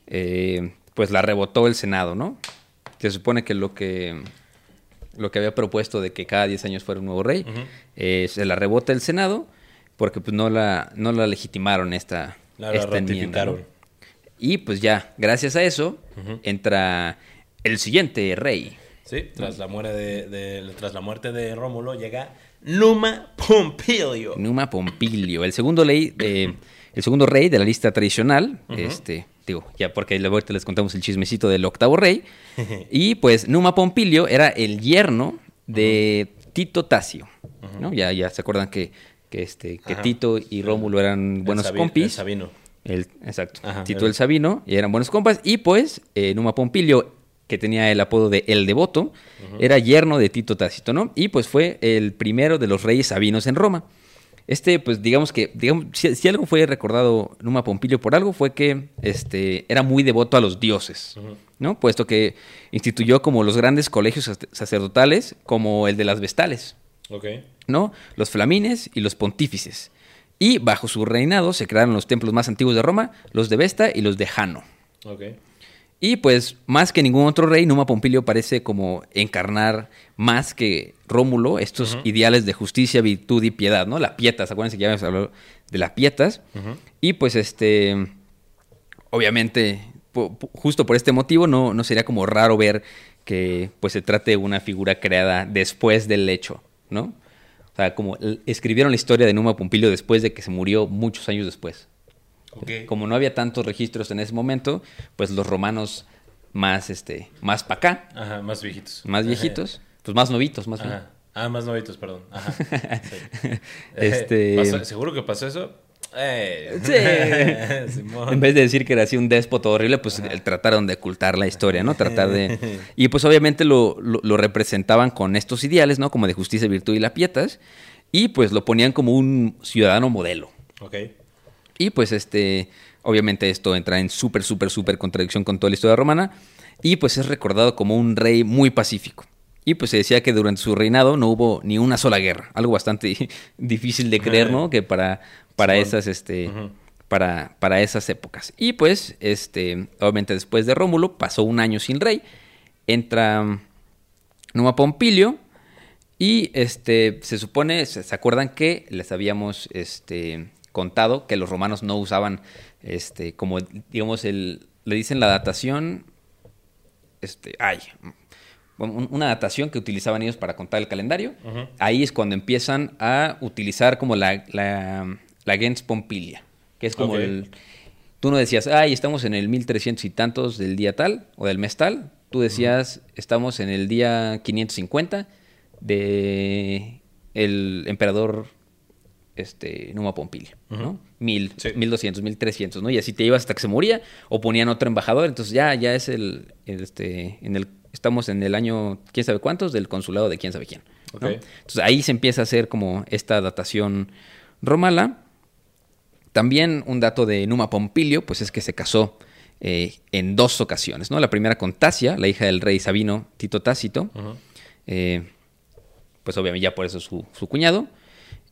B: eh, pues la rebotó el Senado, ¿no? Se supone que lo que lo que había propuesto de que cada 10 años fuera un nuevo rey, eh, se la rebota el Senado porque pues no la, no la legitimaron esta,
C: La- la
B: esta enmienda. ¿no?
C: ratificaron.
B: Y pues ya, gracias a eso, entra el siguiente rey.
C: Sí, tras la, muerte de, de- tras la muerte de Rómulo llega Numa Pompilio.
B: Numa Pompilio, el segundo ley, eh, el segundo rey de la lista tradicional, este, digo, ya porque ahorita les contamos el chismecito del octavo rey, [laughs] y pues Numa Pompilio era el yerno de Tito Tasio, ¿no? Ya, ya se acuerdan que, que este, que
C: Ajá.
B: Tito y Rómulo eran
C: El
B: buenos
C: Sabi-
B: compis.
C: el Sabino.
B: El- exacto.
C: Ajá,
B: Tito
C: el-
B: el Sabino, y eran buenos compas. Y pues, eh, Numa Pompilio, que tenía el apodo de El Devoto, era yerno de Tito Tácito, ¿no? Y pues fue el primero de los reyes sabinos en Roma. Este, pues digamos que, digamos, si, si algo fue recordado Numa Pompilio por algo, fue que este, era muy devoto a los dioses, ¿no? Puesto que instituyó como los grandes colegios sac- sacerdotales, como el de las Vestales.
C: Ok.
B: ¿No? Los flamines y los pontífices. Y bajo su reinado se crearon los templos más antiguos de Roma, los de Vesta y los de Jano. Y pues más que ningún otro rey, Numa Pompilio parece como encarnar más que Rómulo estos ideales de justicia, virtud y piedad, ¿no? La pietas, acuérdense que ya habíamos hablado de la pietas. Y pues este, obviamente, po- justo por este motivo no, no sería como raro ver que pues se trate de una figura creada después del hecho, ¿no? O sea, como escribieron la historia de Numa Pompilio después de que se murió muchos años después.
C: Ok.
B: Como no había tantos registros en ese momento, pues los romanos más, este, más para acá,
C: Ajá, más viejitos.
B: más viejitos, pues más novitos, más.
C: Ajá. Ah, más novitos, perdón. Ajá. [laughs] Sí.
B: Este-
C: ¿Pasó- ¿Seguro que pasó eso? [laughs]
B: En vez de decir que era así un déspota horrible, pues trataron de ocultar la historia, ¿no? Tratar de... [laughs] Y pues obviamente lo, lo- lo representaban con estos ideales, ¿no? Como de justicia, virtud y la pietas. Y pues lo ponían como un ciudadano modelo.
C: Ok.
B: Y pues este, obviamente esto entra en súper, súper, súper contradicción con toda la historia romana. Y pues es recordado como un rey muy pacífico. Y pues se decía que durante su reinado no hubo ni una sola guerra. Algo bastante [laughs] difícil de creer, ¿no? Que para, para esas, este, para, para esas épocas. Y pues, este, obviamente después de Rómulo pasó un año sin rey. Entra mm, Numa Pompilio. Y este, se supone, se, acuerdan que les habíamos este, contado que los romanos no usaban, este, como digamos, el, le dicen la datación, este, ay, un- una datación que utilizaban ellos para contar el calendario. Ahí es cuando empiezan a utilizar como la, la, la gens pompilia, que es como el... Tú no decías, ay, estamos en el 1300 y tantos del día tal o del mes tal. Tú decías, estamos en el día 550 de el emperador este, Numa Pompilio, ¿no? Mil,
C: Sí.
B: 1200, 1300, ¿no? Y así te ibas hasta que se moría o ponían otro embajador, entonces ya, ya es el, el, este, en el, estamos en el año, quién sabe cuántos, del consulado de quién sabe quién. Entonces ahí se empieza a hacer como esta datación romana. También un dato de Numa Pompilio, pues es que se casó eh, en dos ocasiones, ¿no? La primera con Tasia, la hija del rey Sabino Tito Tácito, eh, pues obviamente ya por eso su, su cuñado,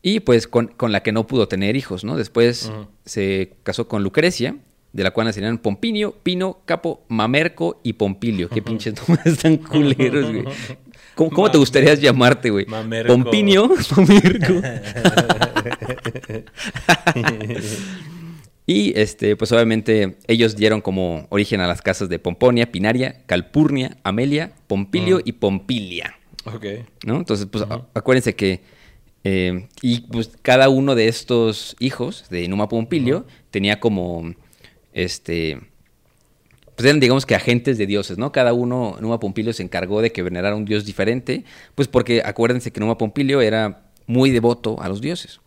B: y pues con, con la que no pudo tener hijos, ¿no? Después se casó con Lucrecia, de la cual nacieron Pompinio, Pino, Capo, Mamerco y Pompilio. Qué pinches nombres tan [laughs] culeros, güey. [laughs] ¿Cómo, cómo te gustaría llamarte, güey?
C: Mamerco.
B: Pompinio, [laughs] Mamerco. [laughs] Y este, pues obviamente ellos dieron como origen a las casas de Pomponia, Pinaria, Calpurnia, Amelia, Pompilio y Pompilia.
C: Ok.
B: ¿no? Entonces, pues acuérdense que eh, y pues cada uno de estos hijos de Numa Pompilio tenía como este pues eran digamos que agentes de dioses, ¿no? Cada uno, Numa Pompilio se encargó de que venerara un dios diferente, pues porque acuérdense que Numa Pompilio era muy devoto a los dioses.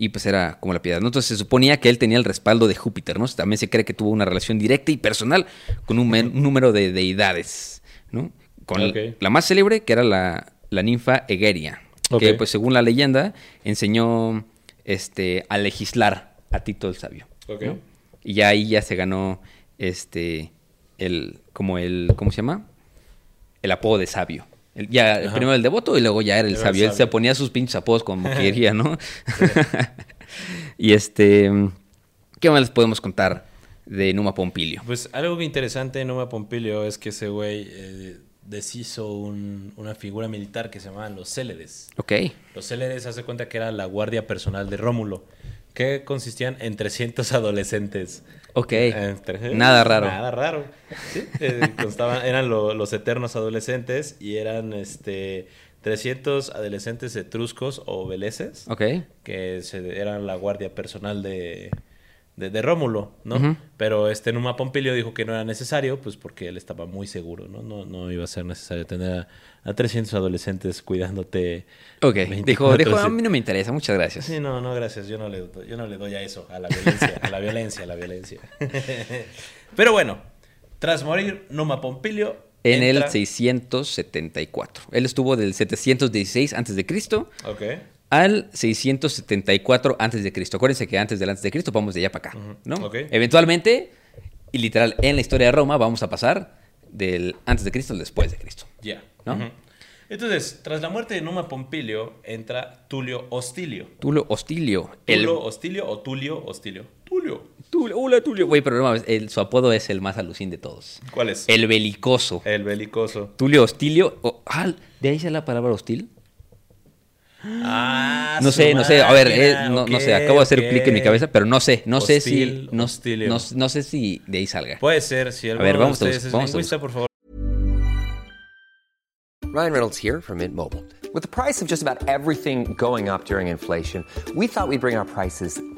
B: Y pues era como la piedad, ¿no? Entonces se suponía que él tenía el respaldo de Júpiter, ¿no? También se cree que tuvo una relación directa y personal con un, número de deidades, ¿no? Con la más célebre, que era la, la ninfa Egeria, que pues según la leyenda enseñó este, a legislar a Tito el Sabio. Y ya ahí ya se ganó este el como el ¿cómo se llama? El apodo de sabio. El- ya
C: Ajá.
B: primero el devoto y luego ya era el sabio. Él se ponía sus pinches apodos como [laughs] quería, ¿no? y este ¿qué más les podemos contar de Numa Pompilio?
C: Pues algo interesante en Numa Pompilio es que ese güey eh, deshizo un- una figura militar que se llamaban los Céledes.
B: Ok.
C: Los Céledes hace cuenta que era la guardia personal de Rómulo, que consistían en 300 [laughs] adolescentes.
B: Ok.
C: Entre-
B: Nada raro.
C: Nada raro. Sí, eh, constaban- eran lo- los eternos adolescentes y eran este 300 adolescentes etruscos o veleses
B: Ok.
C: que se- eran la guardia personal de, de, de Rómulo, ¿no? Pero este Numa Pompilio dijo que no era necesario, pues porque él estaba muy seguro, ¿no? No, no iba a ser necesario tener a, a 300 adolescentes cuidándote.
B: Ok.
C: 24,
B: Dijo, dijo, a mí no me interesa, muchas gracias.
C: Sí, no, no, gracias. Yo no le, yo no le doy a eso, a la violencia, a la violencia, a la violencia. [laughs] Pero bueno, tras morir Numa Pompilio.
B: En el
C: entra-
B: 674. Él estuvo del 716 antes de Cristo
C: Ok.
B: Al 674 antes de Cristo. Acuérdense que antes del antes de Cristo vamos de allá para acá, ¿no?
C: Ok.
B: Eventualmente, y literal, en la historia de Roma vamos a pasar del antes de Cristo al después de Cristo.
C: Ya.
B: ¿No?
C: Ujú. Entonces, tras la muerte de Numa Pompilio, entra Tulio Hostilio.
B: Tulio Hostilio. El,
C: ¿Tulio Hostilio o Tulio Hostilio? Tulio.
B: Tulio, hola Tulio. Güey, pero no mames, el- su apodo es el más alucín de todos.
C: ¿Cuál es?
B: El belicoso.
C: El belicoso.
B: Tulio Hostilio. o- ah, ¿De ahí sale la palabra hostil?
C: Ah,
B: No sé, no sé, a ver, eh, no, no
C: ok,
B: sé, acabo de hacer clic en mi cabeza, pero no sé, no sé si, no, no- no sé si de ahí salga.
C: Puede ser, si alguno
B: ver, vamos a
C: ustedes
B: bus-
C: es
B: vamos a
C: por favor.
D: Ryan Reynolds here from Mint Mobile. With the price of just about everything going up during inflation, we thought we'd bring our prices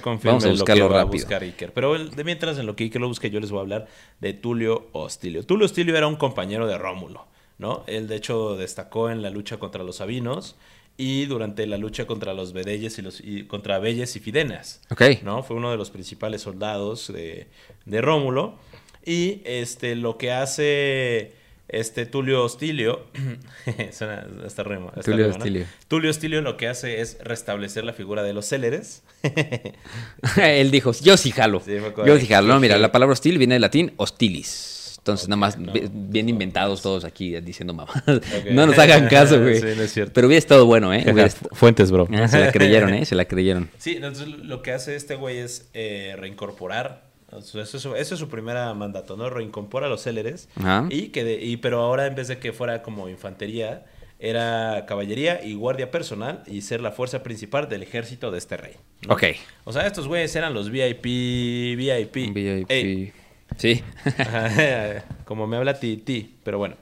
C: confirme
B: Vamos a
C: lo
B: buscarlo
C: que va a
B: rápido.
C: buscar Iker. Pero el- de mientras en lo que Iker lo busque, yo les voy a hablar de Tulio Hostilio. Tulio Hostilio era un compañero de Rómulo, ¿no? Él de hecho destacó en la lucha contra los sabinos y durante la lucha contra los Bedelles y los y contra Belles y Fidenas.
B: Ok.
C: ¿no? Fue uno de los principales soldados de, de Rómulo. Y este, lo que hace este Tulio Hostilio. [clears throat] suena hasta remo. hasta
B: Tulio
C: remo, ¿no?
B: Hostilio.
C: Tulio Hostilio lo que hace es restablecer la figura de los céleres. [laughs]
B: Él dijo, yo sí jalo.
C: Sí,
B: yo sí jalo. No, mira, la palabra hostil viene del latín hostilis. Entonces, nada más,
C: no.
B: bien inventados todos aquí diciendo [laughs] mamá. No nos hagan caso, [laughs] güey.
C: Sí, no es cierto.
B: Pero hubiera estado bueno, ¿eh? Hubiera
C: Fuentes, bro.
B: Se la creyeron, ¿eh? Se la creyeron.
C: Sí, entonces lo que hace este güey es eh, reincorporar. Eso es, su, eso es su primera mandato, ¿no? Reincorpora a los céleres.
B: Ajá.
C: Y que de- y, pero ahora en vez de que fuera como infantería, era caballería y guardia personal y ser la fuerza principal del ejército de este rey. ¿no?
B: Ok.
C: O sea, estos güeyes eran los VIP, VIP.
B: VIP.
C: Ey,
B: Sí.
C: Ajá, [laughs] Como me habla Titi, pero bueno.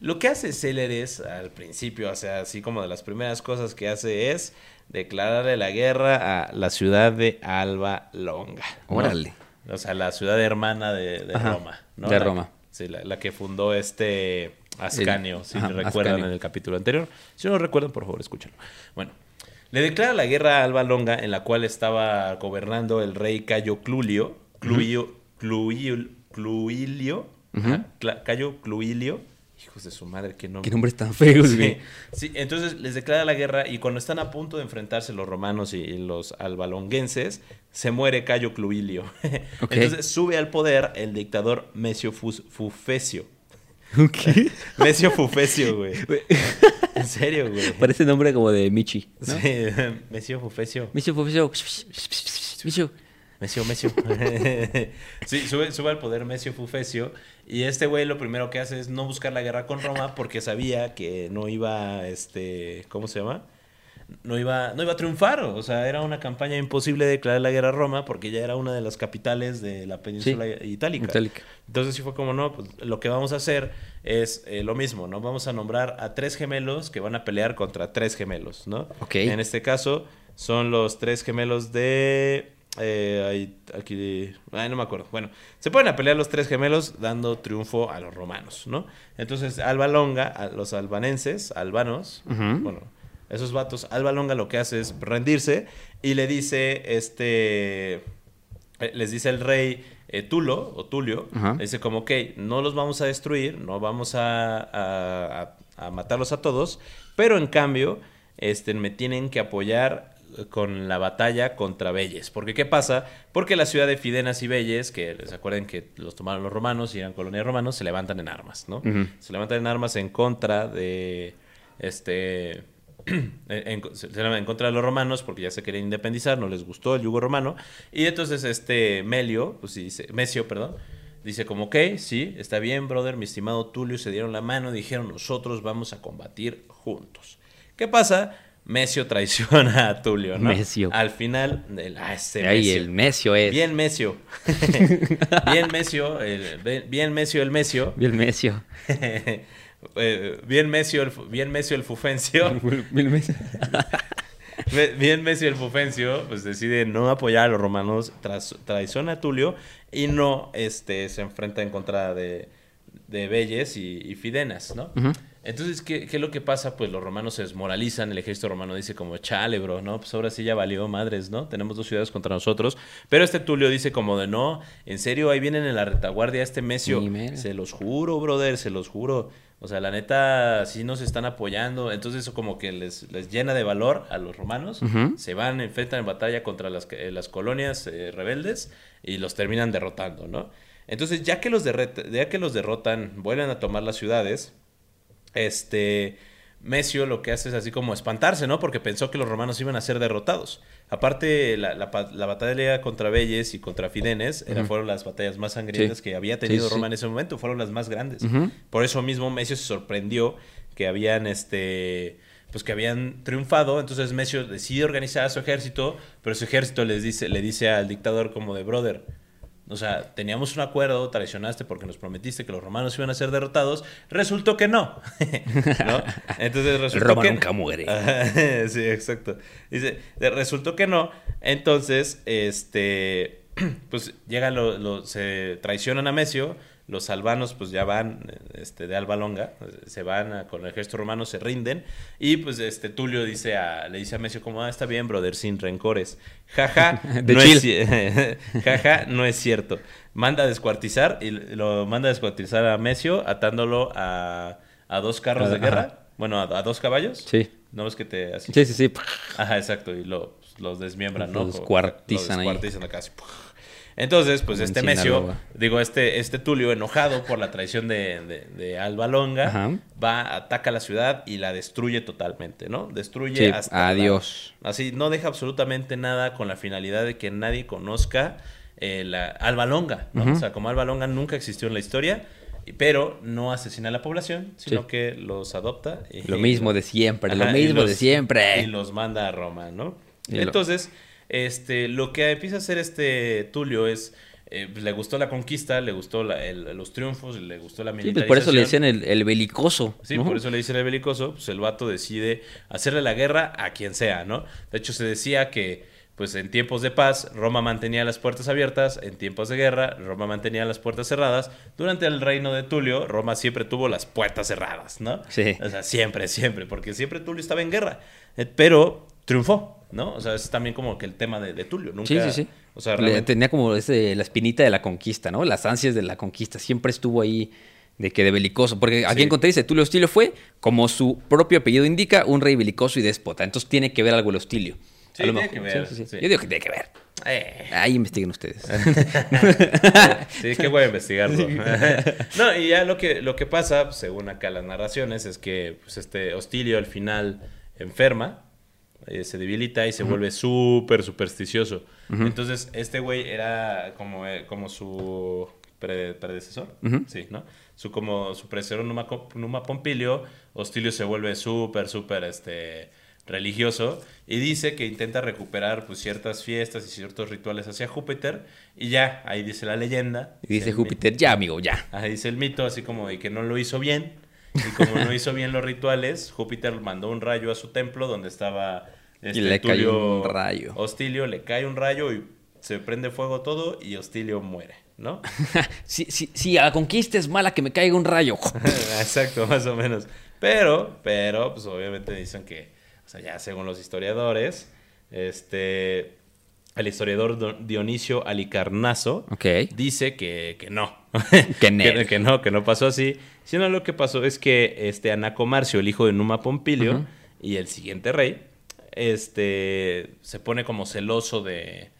C: Lo que hace Céleres al principio, o sea, así como de las primeras cosas que hace es declararle la guerra a la ciudad de Alba Longa. ¿no?
B: Órale.
C: O sea, la ciudad hermana de, de
B: Ajá,
C: Roma. ¿no?
B: de
C: La-
B: Roma.
C: Sí, la, la que fundó este Ascanio, si
B: ajá,
C: recuerdan
B: Ascanio.
C: en el capítulo anterior. Si no recuerdan, por favor, escúchenlo. Bueno, le declara la guerra a Alba Longa, en la cual estaba gobernando el rey Cayo Clulio. Cluilio. Cluil- Cluilio. ajá, Cla- Cayo Cluilio. Hijos de su madre, qué nombre.
B: Qué nombres tan feos, güey.
C: sí, entonces les declara la guerra y cuando están a punto de enfrentarse los romanos y, y los albalonguenses, se muere Cayo Cluilio. [laughs]
B: Ok.
C: Entonces sube al poder el dictador Mesio Fus- Fufesio.
B: ¿Qué? [laughs]
C: Mesio Fufesio, güey. [laughs] En serio, güey.
B: Parece nombre como de Michi. ¿no?
C: Sí, Mesio Fufesio.
B: Michi, Michi, Michi.
C: Mesio, Mesio. [laughs] sí, sube, sube al poder Mesio Fufesio. Y este güey lo primero que hace es no buscar la guerra con Roma porque sabía que no iba, este, ¿cómo se llama? No iba, no iba a triunfar. O sea, era una campaña imposible de declarar la guerra a Roma porque ya era una de las capitales de la península itálica.
B: itálica.
C: Entonces sí fue como, no, pues lo que vamos a hacer es eh, lo mismo, ¿no? Vamos a nombrar a tres gemelos que van a pelear contra tres gemelos, ¿no?
B: Ok.
C: En este caso son los tres gemelos de... eh, ahí- aquí... Ay, no me acuerdo. Bueno, se pueden a pelear los tres gemelos dando triunfo a los romanos, ¿no? Entonces Alba Longa, a los albanenses, albanos, bueno, esos vatos, Alba Longa lo que hace es rendirse y le dice, este... Eh, les dice el rey eh, Tulo o Tulio, le dice como, ok, no los vamos a destruir, no vamos a, a- a- a matarlos a todos, pero en cambio este, me tienen que apoyar con la batalla contra Belles. Porque ¿qué pasa? Porque la ciudad de Fidenas y Belles, que se acuerdan que los tomaron los romanos y eran colonia de romanos, se levantan en armas, ¿no? Se levantan en armas en contra de este [clears throat] en, contra de los romanos porque ya se querían independizar, no les gustó el yugo romano. Y entonces este Melio, pues dice, Mesio, perdón, dice como, ok, sí, está bien, brother, mi estimado Tulio, se dieron la mano y dijeron, nosotros vamos a combatir juntos. ¿Qué pasa? Mesio traiciona a Tulio, ¿no?
B: Mesio.
C: Al final, el, ah, ese
B: Ahí
C: Mesio.
B: el Mesio es.
C: Bien Mesio. [laughs] bien Mesio, el- bien- bien Mesio el Mesio.
B: Bien Mesio. [laughs]
C: Eh, bien Mesio el, bien Mesio el Fufencio. [laughs]
B: Bien Mesio.
C: Bien Messi el Fufencio pues decide no apoyar a los romanos, tras, traiciona a Tulio y no este, se enfrenta en contra de, de Belles y, y Fidenas, ¿no? Entonces, ¿qué, ¿qué es lo que pasa? Pues los romanos se desmoralizan, el ejército romano dice como, chale, bro, ¿no? Pues ahora sí ya valió madres, ¿no? Tenemos dos ciudades contra nosotros. Pero este Tulio dice como de, no, en serio, ahí vienen en la retaguardia este Mesio. Se los juro, brother, se los juro. O sea, la neta, sí nos están apoyando. Entonces eso como que les, les llena de valor a los romanos. Se van, enfrentan en batalla contra las, eh, las colonias eh, rebeldes y los terminan derrotando, ¿no? Entonces, ya que, los ya que los derrotan, vuelven a tomar las ciudades, este... Mesio lo que hace es así como espantarse, ¿no? Porque pensó que los romanos iban a ser derrotados. Aparte, la, la pa- la batalla contra Belles y contra Fidenes era- fueron las batallas más sangrientas
B: Sí.
C: que había tenido
B: Sí,
C: Roma
B: sí.
C: en ese momento, fueron las más grandes. Por eso mismo Mesio se sorprendió que habían este pues que habían triunfado, entonces Mesio decide organizar a su ejército, pero su ejército les dice, le dice al dictador como de brother, o sea, teníamos un acuerdo, traicionaste porque nos prometiste que los romanos iban a ser derrotados, resultó que no. [laughs] ¿No? Entonces resultó
B: Roma
C: que
B: nunca muere. [laughs]
C: Sí, exacto. Dice, resultó que no. Entonces, este, [clears throat] pues llegan los, los- se traicionan a Mesio. Los albanos, pues ya van, este, de Alba Longa, se van a- con el ejército romano, se rinden. Y pues, este, Tulio dice a, le dice a Mesio como, ah, está bien, brother, sin rencores. Jaja, [laughs] no es, ci- [laughs] jaja, no es cierto. Manda a descuartizar y lo manda a descuartizar a Mesio atándolo a, a dos carros de
B: Ajá.
C: guerra. Bueno, a, a dos caballos.
B: Sí.
C: No es que te así.
B: Sí, sí, sí.
C: Ajá, exacto. Y lo- los desmiembran, ¿no?
B: Los
C: Como-
B: descuartizan ahí.
C: los descuartizan acá, así. Entonces, pues
B: Como
C: este Mesio,
B: Sinaloa.
C: digo, este, este Tulio, enojado por la traición de, de, de Alba Longa,
B: Ajá.
C: va, ataca la ciudad y la destruye totalmente, ¿no? Destruye
B: Sí,
C: hasta. la-
B: adiós.
C: así, no deja absolutamente nada con la finalidad de que nadie conozca eh, la Alba Longa, ¿no? O sea, como Alba Longa nunca existió en la historia, pero no asesina a la población, sino
B: Sí.
C: que los adopta. y-
B: Lo mismo de siempre, lo
C: Ajá,
B: mismo de siempre.
C: Y los manda a Roma, ¿no?
B: Y lo-
C: Entonces, este, lo que empieza a hacer este Tulio es, eh, pues, le gustó la conquista, le gustó la- el- los triunfos, le gustó la
B: Sí,
C: militarización.
B: pues por eso le decían el, el belicoso.
C: Sí,
B: ¿no?
C: por eso le dicen el belicoso, pues el vato decide hacerle la guerra a quien sea, ¿no? De hecho, se decía que, pues en tiempos de paz, Roma mantenía las puertas abiertas, en tiempos de guerra, Roma mantenía las puertas cerradas. Durante el reino de Tulio, Roma siempre tuvo las puertas cerradas, ¿no?
B: Sí.
C: O sea, siempre, siempre, porque siempre Tulio estaba en guerra, eh, pero triunfó, ¿no? O sea, es también como que el tema de, de Tulio, nunca...
B: Sí, sí, sí.
C: O sea, realmente...
B: Tenía como ese, la espinita de la conquista, ¿no? Las ansias de la conquista. Siempre estuvo ahí de que de belicoso. Porque aquí
C: Sí.
B: encontré, dice, Tulio Hostilio fue, como su propio apellido indica, un rey belicoso y déspota. Entonces tiene que ver algo el Hostilio.
C: Sí,
B: A lo
C: tiene
B: mejor.
C: que ver,
B: Sí, sí. Yo digo que tiene que ver.
C: Eh.
B: Ahí investiguen ustedes. [laughs]
C: Sí, que voy a investigarlo. [laughs] no, y ya lo que, lo que pasa, según acá las narraciones, es que pues, este Hostilio al final enferma, eh, se debilita y se vuelve súper supersticioso. Entonces, este güey era como, eh, como su pre- predecesor, sí, ¿no? Su, como su predecesor Numa, Numa Pompilio, Hostilio se vuelve súper, súper, este religioso y dice que intenta recuperar pues ciertas fiestas y ciertos rituales hacia Júpiter y ya, ahí dice la leyenda.
B: Y dice Júpiter, ya, amigo, ya.
C: Ahí dice el mito, así como de que no lo hizo bien. Y como no hizo bien los rituales, Júpiter mandó un rayo a su templo donde estaba este,
B: le cayó
C: Tulio
B: un rayo.
C: Hostilio, le cae un rayo y se prende fuego todo y Hostilio muere, ¿no? [laughs]
B: Si, si, si a la conquista es mala que me caiga un rayo. [laughs]
C: Exacto, más o menos. Pero, pero, pues obviamente dicen que, o sea, ya según los historiadores, este, el historiador Dionisio Alicarnaso
B: Ok.
C: dice que, que no. [laughs]
B: Que
C: no, que no pasó así. Sino lo que pasó es que este Anacomarcio, el hijo de Numa Pompilio, y el siguiente rey, este, se pone como celoso de,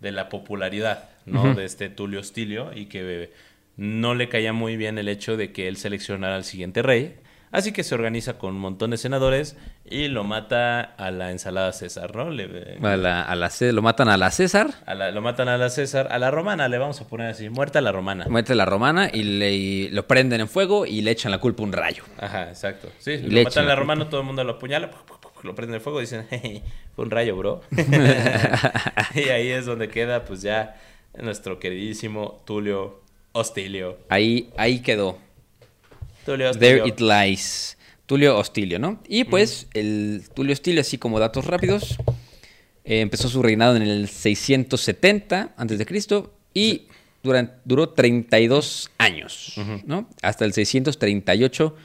C: de la popularidad, ¿no? De este Tulio Hostilio y que no le caía muy bien el hecho de que él seleccionara al siguiente rey. Así que se organiza con un montón de senadores y lo mata a la ensalada César, ¿no? Le-
B: A la, a la lo matan a la César,
C: a la- lo matan a la César, a la romana le vamos a poner así, muerta la romana.
B: muerte la romana y, le, y lo prenden en fuego y le echan la culpa a un rayo.
C: Ajá, exacto. Sí,
B: Y
C: lo
B: le
C: matan a
B: la
C: romana, todo el mundo lo apuñala, lo prenden en fuego y dicen, [laughs] "Jeje, fue un rayo, bro. [laughs] y ahí es donde queda, pues ya, nuestro queridísimo Tulio Hostilio.
B: Ahí, ahí quedó.
C: Tulio
B: There it lies. Tulio Hostilio, ¿no? Y pues el Tulio Hostilio, así como datos rápidos, eh, empezó su reinado en el 670 a.C. y duró 32 años, ¿no? Hasta el 638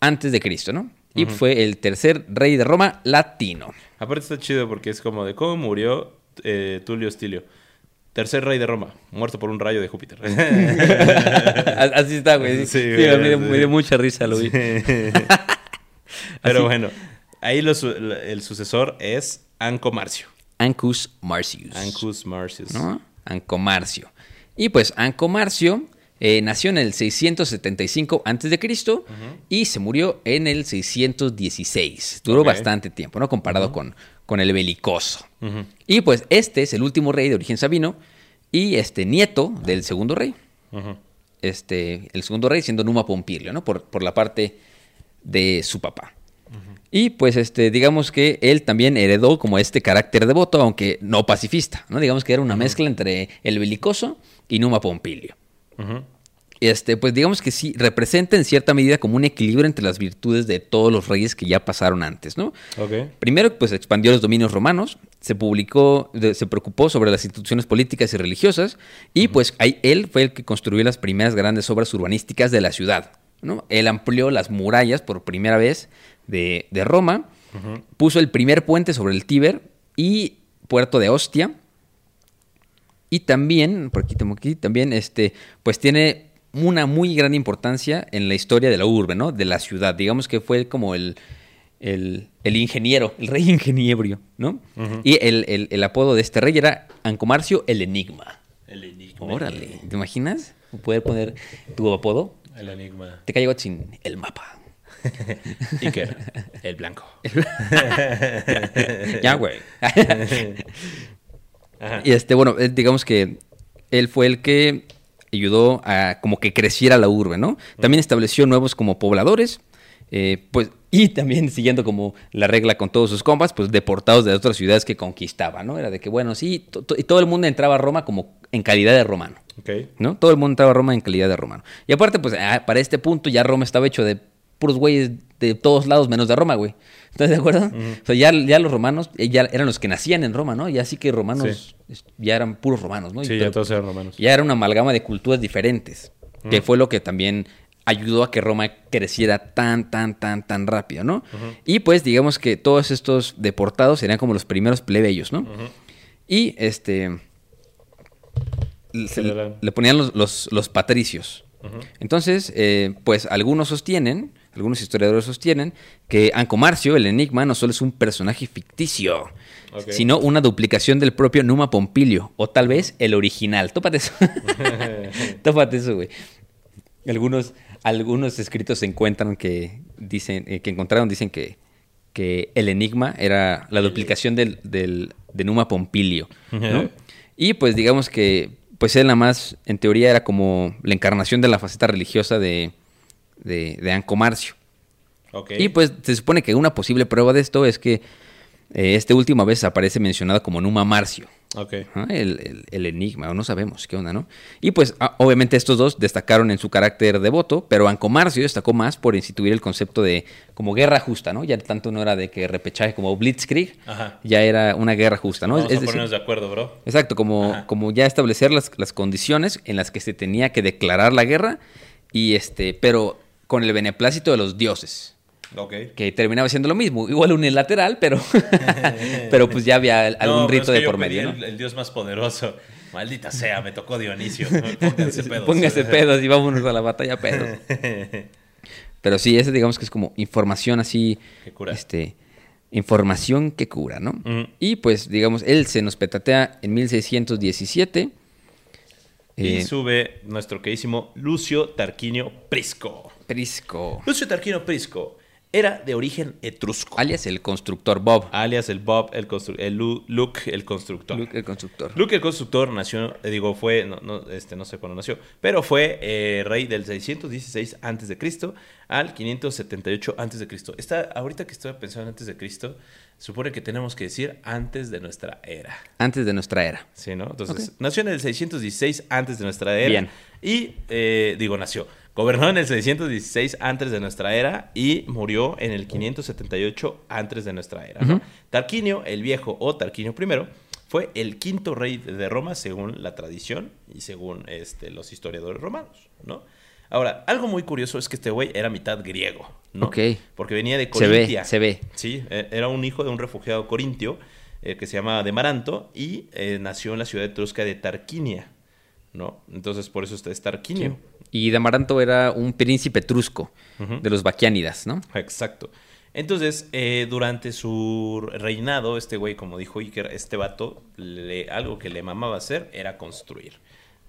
B: a.C., ¿no? Y fue el tercer rey de Roma latino.
C: Aparte está chido porque es como de cómo murió eh, Tulio Hostilio. Tercer rey de Roma, muerto por un rayo de Júpiter. [laughs]
B: Así está, güey.
C: Sí,
B: Sí,
C: güey,
B: me, dio,
C: sí.
B: me dio mucha risa, lo vi. [laughs]
C: Pero bueno, ahí el sucesor es Anco Marcio.
B: Ancus Marcius.
C: Ancus Marcius.
B: ¿no? Ancomarcio. Y pues Ancomarcio Eh, nació en el 675 a.C. y se murió en el 616. Duró bastante tiempo, ¿no? Comparado con, con el belicoso. Y pues este es el último rey de origen sabino y este nieto del segundo rey. Este, el segundo rey siendo Numa Pompilio, ¿no? Por, por la parte de su papá. Y pues este, digamos que él también heredó como este carácter devoto, aunque no pacifista, ¿no? Digamos que era una mezcla entre el belicoso y Numa Pompilio. Este, pues digamos que sí, representa en cierta medida como un equilibrio entre las virtudes de todos los reyes que ya pasaron antes, ¿no? Primero, pues expandió los dominios romanos, se publicó, se preocupó sobre las instituciones políticas y religiosas, y pues ahí él fue el que construyó las primeras grandes obras urbanísticas de la ciudad. ¿no? Él amplió las murallas por primera vez de, de Roma, puso el primer puente sobre el Tíber y puerto de Ostia, y también, por aquí tengo aquí, también, este, pues tiene una muy gran importancia en la historia de la urbe, ¿no? De la ciudad. Digamos que fue como el, el, el ingeniero, el rey [laughs] ingeniebrio, ¿no? Y el, el- el apodo de este rey era Ancomarcio el Enigma.
C: El enigma.
B: Órale, ¿te imaginas? Poder poner tu apodo.
C: El enigma.
B: Te caigo sin el mapa. [laughs]
C: Iker, el blanco. [laughs]
B: ya, güey. Y este, bueno, eh, digamos que él fue el que ayudó a como que creciera la urbe, ¿no? También estableció nuevos como pobladores, eh, pues, y también siguiendo como la regla con todos sus compas, pues deportados de otras ciudades que conquistaba, ¿no? Era de que, bueno, sí, to- to- y todo el mundo entraba a Roma como en calidad de romano. ¿no? Todo el mundo entraba a Roma en calidad de romano. Y aparte, pues, ah, para este punto ya Roma estaba hecho de puros güeyes de todos lados menos de Roma, güey. ¿Estás de acuerdo? O sea, ya, ya los romanos eh, ya eran los que nacían en Roma, ¿no? Ya sí que romanos ya eran puros romanos, ¿no? Y
C: Sí, ya todos eran romanos.
B: ya era una amalgama de culturas diferentes, que fue lo que también ayudó a que Roma creciera tan, tan, tan, tan rápido, ¿no? Y pues digamos que todos estos deportados serían como los primeros plebeyos, ¿no? Y este... se le, le ponían los, los- los patricios. Entonces, eh, pues algunos sostienen, algunos historiadores sostienen, que Ancomarcio, el enigma, no solo es un personaje ficticio, sino una duplicación del propio Numa Pompilio, o tal vez el original. Tópate eso. [laughs] Tópate eso, güey. Algunos, algunos escritos se encuentran que dicen, eh, que encontraron, dicen que, que el enigma era la duplicación del, del- de Numa Pompilio. ¿no? Y pues digamos que, pues él nada más, en teoría, era como la encarnación de la faceta religiosa de, de, de Ancomarcio. Y pues se supone que una posible prueba de esto es que eh, este última vez aparece mencionado como Numa Marcio.
C: Ok.
B: Ajá, El, el- el enigma, o no sabemos qué onda, ¿no? Y pues ah, obviamente estos dos destacaron en su carácter devoto, pero Ancomarcio destacó más por instituir el concepto de como guerra justa, ¿no? Ya tanto no era de que repechaje como Blitzkrieg,
C: Ajá.
B: ya era una guerra justa, ¿no?
C: Vamos
B: Es
C: a
B: decir-
C: ponernos de acuerdo, bro.
B: Exacto, como,
C: Ajá.
B: como ya establecer las, las condiciones en las que se tenía que declarar la guerra, y este, pero con el beneplácito de los dioses
C: Ok.
B: que terminaba siendo lo mismo, igual unilateral, pero, [laughs] pero pues ya había algún
C: No,
B: rito
C: es que
B: de por medio,
C: El,
B: ¿no?
C: el dios más poderoso. Maldita sea, me tocó Dionisio. Pónganse [laughs] pedos.
B: Póngase [laughs] pedos y vámonos a la batalla pedos. Pero sí, ese digamos que es como información así,
C: Que cura.
B: este, información que cura, ¿no? Y pues digamos, él se nos petatea en 1617.
C: Y
B: eh,
C: sube nuestro queridísimo Lucio Tarquinio Prisco.
B: Prisco,
C: Lucio Tarquinio Prisco era de origen etrusco.
B: alias el constructor Bob.
C: alias el Bob, el, constru- el Lu- Luke, el constructor.
B: Luke, el constructor.
C: Luke el constructor nació, digo, fue, no, no, este, no sé cuándo nació, pero fue eh, rey del 616 antes de Cristo al 578 antes de Cristo. Está, ahorita que estoy pensando antes de Cristo, supone que tenemos que decir antes de nuestra era.
B: Antes de nuestra era.
C: Sí, ¿no? Entonces, nació en el 616 antes de nuestra era.
B: Bien.
C: Y, eh, digo, nació. Gobernó en el 616 antes de nuestra era y murió en el 578 antes de nuestra era. ¿no? Tarquinio el Viejo o Tarquinio I fue el quinto rey de Roma según la tradición y según este, los historiadores romanos, ¿no? Ahora, algo muy curioso es que este güey era mitad griego, ¿no?
B: Ok.
C: Porque venía de
B: Se ve,
C: Corintia.
B: se ve.
C: Sí, eh, era un hijo de un refugiado corintio eh, que se llamaba Demaranto y eh, nació en la ciudad etrusca de Tarquinia, ¿no? Entonces por eso este es Tarquinio.
B: Y Damaranto era un príncipe etrusco de los Baquiánidas, ¿no?
C: Exacto. Entonces, eh, durante su reinado, este güey, como dijo Iker, este vato, le- algo que le mamaba hacer era construir,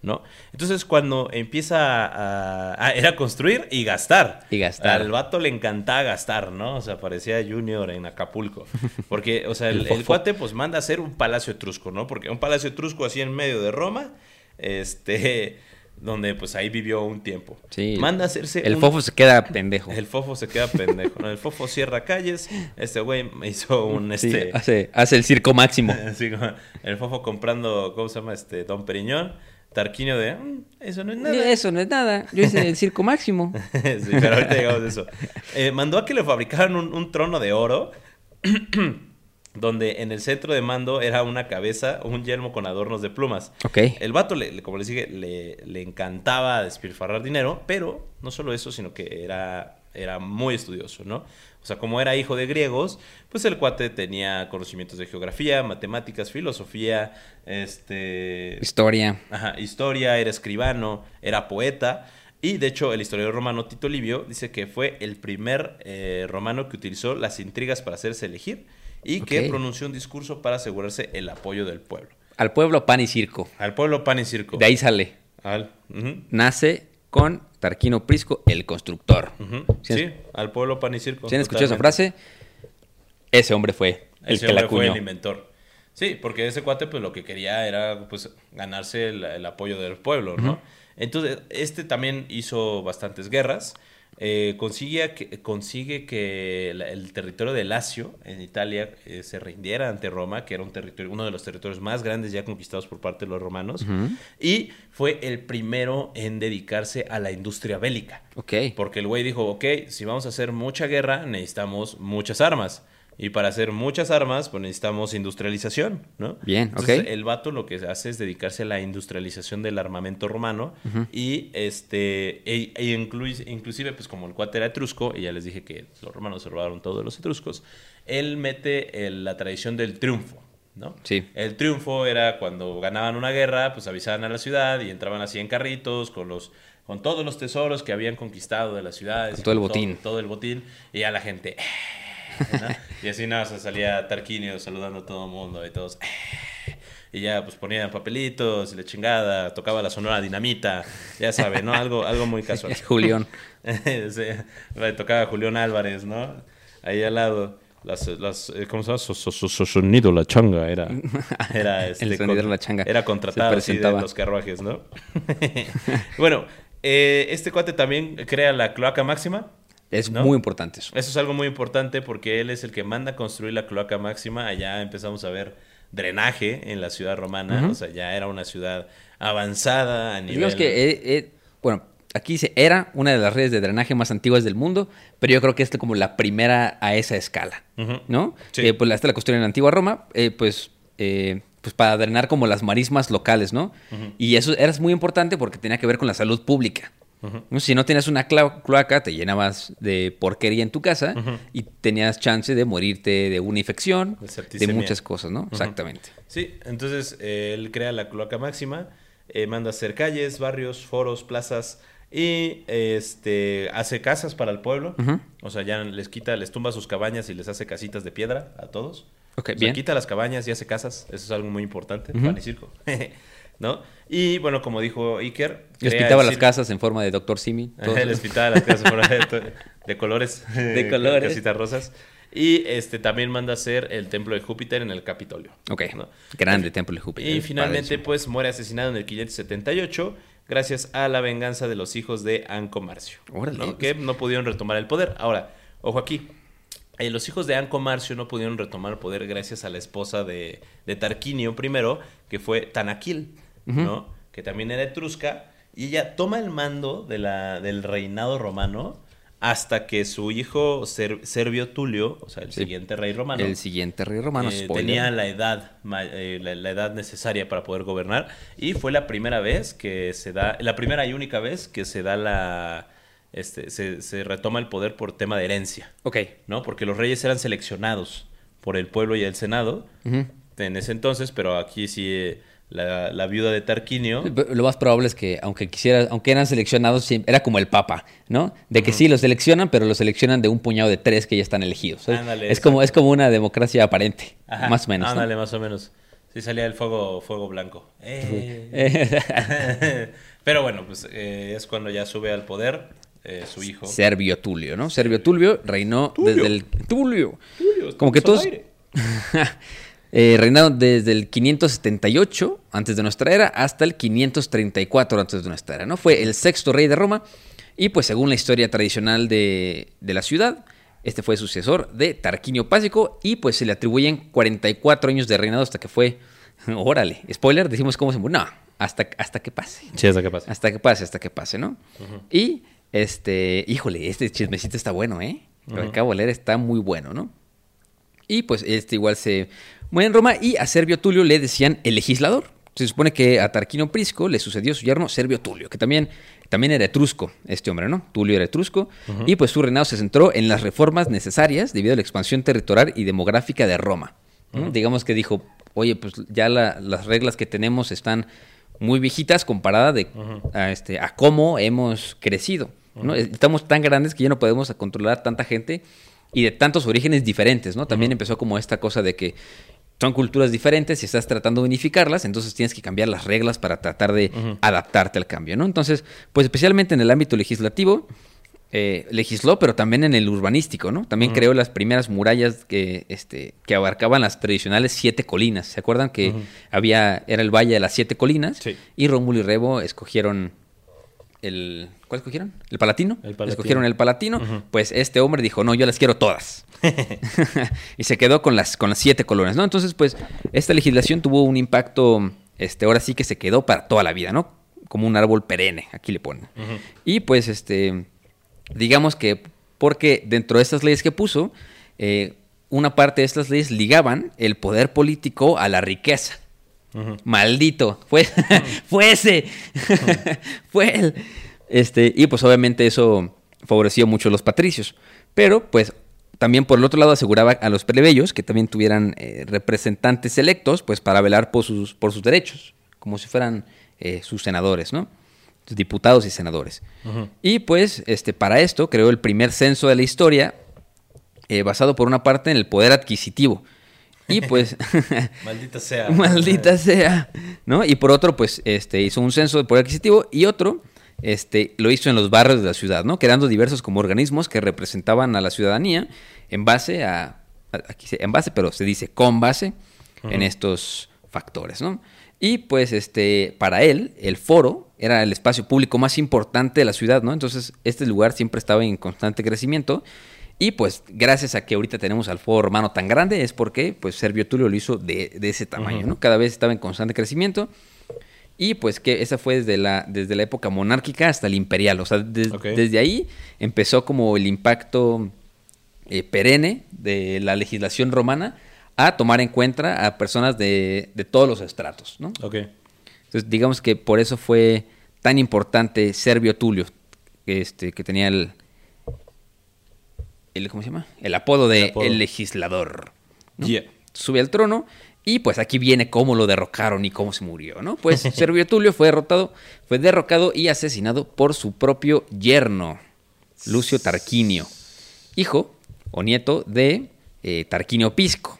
C: ¿no? Entonces cuando empieza a, a- era construir y gastar.
B: Y gastar.
C: Al vato le encantaba gastar, ¿no? O sea, parecía Junior en Acapulco. [laughs] Porque, o sea, el,
B: El
C: cuate pues manda a hacer un palacio etrusco, ¿no? Porque un palacio etrusco así en medio de Roma, este, donde pues ahí vivió un tiempo.
B: Sí.
C: Manda a hacerse
B: El
C: un-
B: fofo se queda pendejo.
C: El fofo se queda pendejo, ¿no? El fofo cierra calles, este güey me hizo un,
B: Sí,
C: este...
B: hace, hace el circo máximo. [laughs]
C: el fofo comprando, ¿cómo se llama? Este, Don Periñón. Tarquinio de, "Mm, eso no es nada.
B: Eso no es nada. Yo hice el circo máximo. [laughs]
C: sí, pero ahorita llegamos a eso. Eh, mandó a que le fabricaran un, un trono de oro, [clears throat] donde en el centro de mando era una cabeza, un yelmo con adornos de plumas.
B: Ok.
C: El vato, le, le- como les dije, le, le encantaba despilfarrar dinero, pero no solo eso, sino que era, era muy estudioso, ¿no? O sea, como era hijo de griegos, pues el cuate tenía conocimientos de geografía, matemáticas, filosofía, este...
B: Historia.
C: Ajá, historia, era escribano, era poeta. Y de hecho, el historiador romano Tito Livio dice que fue el primer eh, romano que utilizó las intrigas para hacerse elegir y que pronunció un discurso para asegurarse el apoyo del pueblo.
B: Al pueblo, pan y circo.
C: Al pueblo, pan y circo.
B: De ahí sale.
C: Al,
B: Nace con Tarquino Prisco, el constructor. ¿Sí
C: al pueblo, pan y circo.
B: ¿Sí han escuchado esa frase? Ese hombre fue el
C: Ese
B: que la
C: hombre fue
B: acuñó.
C: el inventor. Sí, porque ese cuate pues lo que quería era pues ganarse el, el apoyo del pueblo, ¿no? Entonces, este también hizo bastantes guerras. Eh, consigue, que, consigue que la- el territorio de Lacio, en Italia, eh, se rindiera ante Roma, que era un territorio, uno de los territorios más grandes ya conquistados por parte de los romanos. Y fue el primero en dedicarse a la industria bélica. Porque el güey dijo, ok, si vamos a hacer mucha guerra, necesitamos muchas armas. Y para hacer muchas armas, pues necesitamos industrialización, ¿no?
B: Bien,
C: Entonces,
B: ok.
C: el vato lo que hace es dedicarse a la industrialización del armamento romano. Y este, e, e inclui- inclusive, pues como el cuate era etrusco, y ya les dije que los romanos se robaron todos los etruscos, él mete el- la tradición del triunfo, ¿no?
B: Sí.
C: El triunfo era cuando ganaban una guerra, pues avisaban a la ciudad y entraban así en carritos con los con todos los tesoros que habían conquistado de las ciudades.
B: Con todo el botín.
C: Todo, el botín. Y ya la gente... Y así nada, se salía Tarquinio saludando a todo el mundo y todos... Y ya pues ponían papelitos y la chingada, tocaba la sonora dinamita, ya saben, ¿no? Algo, algo muy casual. [laughs]
B: Julián. [laughs]
C: Sí, tocaba Julián Álvarez, ¿no? Ahí al lado. Las, las, eh, ¿Cómo se llama? So- sonido, la changa. Era, [laughs] era este,
B: El sonido de la changa.
C: Era contratado así de los carruajes, ¿no? bueno, eh, este cuate también crea la cloaca máxima.
B: Es
C: ¿No?
B: muy importante eso.
C: Eso es algo muy importante porque él es el que manda a construir la cloaca máxima. Allá empezamos a ver drenaje en la ciudad romana. O sea, ya era una ciudad avanzada a nivel...
B: Digamos que, eh, eh, bueno, aquí dice, era una de las redes de drenaje más antiguas del mundo, pero yo creo que es como la primera a esa escala. ¿no?
C: Sí.
B: Que pues la, esta la construyeron en Antigua Roma, eh, pues, eh, pues para drenar como las marismas locales, ¿no? Y eso era muy importante porque tenía que ver con la salud pública. Si no tenías una cloaca, te llenabas de porquería en tu casa y tenías chance de morirte de una infección,
C: De
B: muchas cosas, ¿no? Exactamente.
C: Sí, entonces eh, él crea la cloaca máxima, eh, manda a hacer calles, barrios, foros, plazas y este hace casas para el pueblo. O sea, ya les quita, les tumba sus cabañas y les hace casitas de piedra a todos.
B: Ok,
C: O sea,
B: bien.
C: quita las cabañas y hace casas. Eso es algo muy importante. Pan y circo. [laughs] ¿No? Y bueno, como dijo Iker,
B: Les
C: crea
B: pintaba
C: el
B: las casas en forma de Doctor Simi.
C: les pintaba las casas por ahí de, [laughs] de colores.
B: De colores.
C: Casitas rosas. Y este también manda a hacer el templo de Júpiter en el Capitolio.
B: Ok,
C: ¿no?
B: grande templo de Júpiter.
C: Y finalmente,
B: padrísimo.
C: pues, muere asesinado en el 578 gracias a la venganza de los hijos de Anco Marcio.
B: Órale,
C: ¿no?
B: pues.
C: Que no pudieron retomar el poder. Ahora, ojo aquí. eh, los hijos de Anco Marcio no pudieron retomar el poder gracias a la esposa de, de Tarquinio primero, que fue Tanaquil, ¿no? Que también era etrusca. Y ella toma el mando de la, del reinado romano hasta que su hijo Ser- Servio Tulio, o sea, el
B: Sí.
C: siguiente rey romano,
B: El siguiente rey romano,
C: eh, tenía la edad, eh, la, la edad necesaria para poder gobernar y fue la primera vez que se da, la primera y única vez que se da la, este, se, se retoma el poder por tema de herencia,
B: Ok.
C: ¿no? Porque los reyes eran seleccionados por el pueblo y el senado en ese entonces, pero aquí sí eh, la, la viuda de Tarquinio,
B: Lo más probable es que, aunque quisiera, aunque eran seleccionados, era como el Papa, ¿no? De que sí los seleccionan, pero los seleccionan de un puñado de tres que ya están elegidos.
C: Ándale,
B: es como, es como una democracia aparente,
C: Ajá,
B: más o menos. ¿no?
C: Ándale, más o menos. Sí, salía el fuego, fuego blanco. Eh. [laughs] Pero bueno, pues eh, es cuando ya sube al poder eh, su hijo.
B: Servio Tulio, ¿no? Servio Tulio reinó desde el... Tulio. Como que todos... [laughs] eh, reinaron desde el 578 antes de nuestra era hasta el 534 antes de nuestra era, ¿no? Fue el sexto rey de Roma y pues según la historia tradicional de, de la ciudad, este fue sucesor de Tarquinio Pásico y pues se le atribuyen 44 años de reinado hasta que fue... [laughs] Órale, spoiler, decimos cómo se murió. No, hasta, hasta que pase.
C: Sí, hasta que pasa.
B: Hasta que pase, hasta que pase, ¿no? Y, este, híjole, este chismecito está bueno, ¿eh? Lo que acabo de leer está muy bueno, ¿no? Y pues este igual se muere en Roma y a Servio Tulio le decían el legislador. Se supone que a Tarquino Prisco le sucedió su yerno Servio Tulio, que también, también era etrusco, este hombre, ¿no? Tulio era etrusco. Y pues su reinado se centró en las reformas necesarias debido a la expansión territorial y demográfica de Roma. ¿no? Digamos que dijo, oye, pues ya la- las reglas que tenemos están muy viejitas comparada de, a, este, a cómo hemos crecido. ¿no? Estamos tan grandes que ya no podemos controlar tanta gente y de tantos orígenes diferentes, ¿no? También empezó como esta cosa de que son culturas diferentes y estás tratando de unificarlas, entonces tienes que cambiar las reglas para tratar de adaptarte al cambio, ¿no? Entonces, pues especialmente en el ámbito legislativo, eh, legisló, pero también en el urbanístico, ¿no? También creó las primeras murallas que, este, que abarcaban las tradicionales siete colinas. ¿Se acuerdan que había, era el Valle de las Siete Colinas?
C: Sí.
B: Y Rómulo y Rebo escogieron el... ¿Cuál escogieron? ¿El Palatino?
C: El Palatino.
B: Escogieron el Palatino. Pues este hombre dijo, no, yo las quiero todas. [laughs] [laughs] y se quedó con las, con las siete colonias, ¿no? Entonces, pues, esta legislación tuvo un impacto, este, ahora sí que se quedó para toda la vida, ¿no? Como un árbol perenne, aquí le ponen. Y pues, este, digamos que porque dentro de estas leyes que puso, eh, una parte de estas leyes ligaban el poder político a la riqueza. Maldito, fue, [laughs] fue ese, fue él. Este, y pues obviamente eso favoreció mucho a los patricios. Pero pues también por el otro lado aseguraba a los plebeyos que también tuvieran eh, representantes electos pues para velar por sus, por sus derechos, como si fueran eh, sus senadores, ¿no? Sus diputados y senadores. Y pues este, para esto creó el primer censo de la historia eh, basado por una parte en el poder adquisitivo. Y pues... [laughs]
C: Maldita sea. [laughs]
B: Maldita sea, ¿no? Y por otro, pues, este, hizo un censo de poder adquisitivo y otro, este, lo hizo en los barrios de la ciudad, ¿no? Creando diversos como organismos que representaban a la ciudadanía en base a, aquí se- en base, pero se dice con base en estos factores, ¿no? Y pues, este, para él, el foro era el espacio público más importante de la ciudad, ¿no? Entonces, este lugar siempre estaba en constante crecimiento. Y pues gracias a que ahorita tenemos al foro romano tan grande es porque pues Servio Tulio lo hizo de, de ese tamaño, ¿no? Cada vez estaba en constante crecimiento. Y pues que esa fue desde la, desde la época monárquica hasta el imperial. O sea, des- desde ahí empezó como el impacto eh, perenne de la legislación romana a tomar en cuenta a personas de, de todos los estratos, ¿no? Entonces, digamos que por eso fue tan importante Servio Tulio, este, que tenía el, el ¿cómo se llama? El apodo de
C: El apodo.
B: el legislador. ¿no?
C: Yeah.
B: Sube al trono y pues aquí viene cómo lo derrocaron y cómo se murió, ¿no? Pues [laughs] Servio Tulio fue derrotado, fue derrocado y asesinado por su propio yerno, Lucio Tarquinio, hijo o nieto de eh, Tarquinio Pisco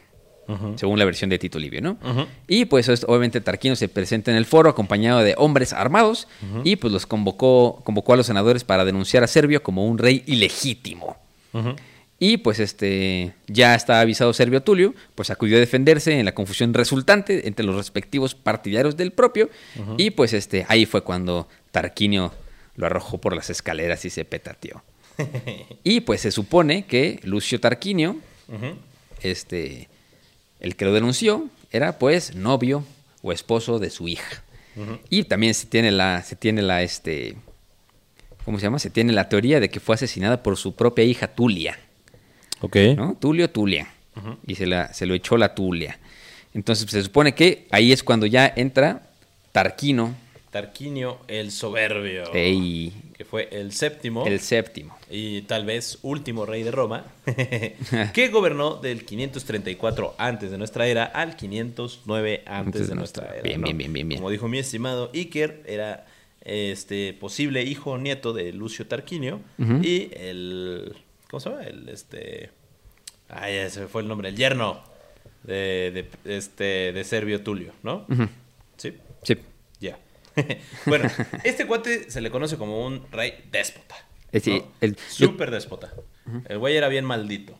B: según la versión de Tito Livio, ¿no? Y pues es- obviamente Tarquino se presenta en el foro acompañado de hombres armados y pues los convocó, convocó a los senadores para denunciar a Servio como un rey ilegítimo. Y pues este ya está avisado Servio Tulio, pues acudió a defenderse en la confusión resultante entre los respectivos partidarios del propio y pues este ahí fue cuando Tarquinio lo arrojó por las escaleras y se petateó. [laughs] y pues se supone que Lucio Tarquinio este, el que lo denunció era pues novio o esposo de su hija. Y también se tiene la, se tiene la, este, ¿cómo se llama? Se tiene la teoría de que fue asesinada por su propia hija Tulia,
C: Ok.
B: ¿no? Tulio Tulia. Y se, la, se lo echó la Tulia. Entonces se supone que ahí es cuando ya entra Tarquino,
C: Tarquinio el Soberbio.
B: Ey.
C: Que fue el séptimo.
B: el séptimo.
C: y tal vez último rey de Roma, [laughs] [laughs] que gobernó del 534 antes de nuestra era al 509 antes, de, nuestra era.
B: Bien,
C: ¿no?
B: bien, bien, bien, bien.
C: Como dijo mi estimado Iker, era este posible hijo o nieto de Lucio Tarquinio y el ¿cómo se llama? El este ay, se me fue el nombre, el yerno. de, de, este, de Servio Tulio, ¿no? Sí.
B: Sí.
C: Ya. [laughs] bueno, este cuate se le conoce como un rey déspota.
B: Eh, sí,
C: ¿no?
B: el-
C: Súper déspota. El güey era bien maldito.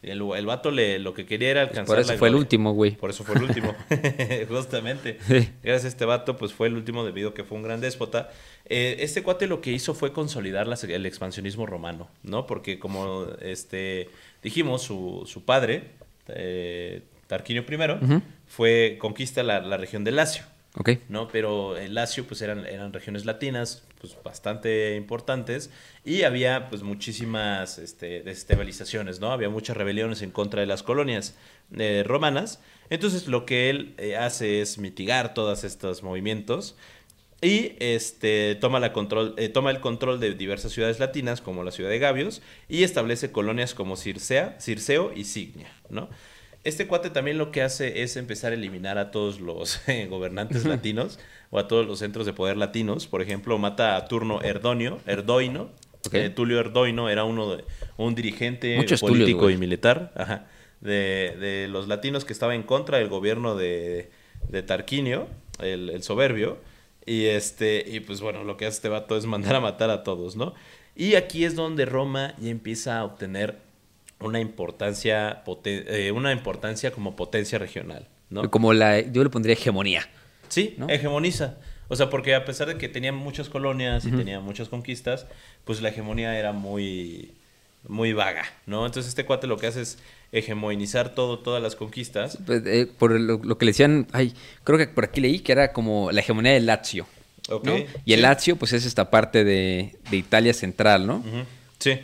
C: El, el vato le, lo que quería era alcanzar
B: Por eso
C: la
B: fue el último, güey.
C: Por eso fue el último. [laughs] [laughs] Justamente.
B: Sí.
C: Gracias a este vato, pues fue el último debido a que fue un gran déspota. Eh, este cuate lo que hizo fue consolidar las- el expansionismo romano, ¿no? Porque como este dijimos, su, su padre, eh, Tarquinio I, fue conquista la, la región de Lacio.
B: Ok.
C: ¿no? Pero el Lacio, pues eran, eran regiones latinas, pues bastante importantes, y había pues muchísimas este, desestabilizaciones, ¿no? Había muchas rebeliones en contra de las colonias eh, romanas. Entonces lo que él eh, hace es mitigar todos estos movimientos y este, toma, la control, eh, toma el control de diversas ciudades latinas, como la ciudad de Gabios, y establece colonias como Circea, Circeo y Signia, ¿no? Este cuate también lo que hace es empezar a eliminar a todos los [laughs] eh, gobernantes latinos o a todos los centros de poder latinos. Por ejemplo, mata a Turno Erdonio, Erdoino. Eh, Tulio Erdoino era uno de, un dirigente
B: Muchos
C: político
B: Tulios,
C: y militar ajá, de, de los latinos que estaba en contra del gobierno de, de Tarquinio, el, el soberbio. Y este, y pues bueno, lo que hace este vato es mandar a matar a todos, ¿no? Y aquí es donde Roma ya empieza a obtener una importancia, poten- eh, una importancia como potencia regional, ¿no?
B: Como la, yo le pondría hegemonía.
C: Sí,
B: ¿no?
C: hegemoniza. O sea, porque a pesar de que tenía muchas colonias y tenía muchas conquistas, pues la hegemonía era muy, muy vaga, ¿no? Entonces este cuate lo que hace es hegemonizar todo, todas las conquistas.
B: Pues, eh, por lo, lo que le decían, ay, creo que por aquí leí que era como la hegemonía del Lazio.
C: Ok,
B: ¿no? Y el. Lazio, pues es esta parte de, de Italia central, ¿no?
C: Sí,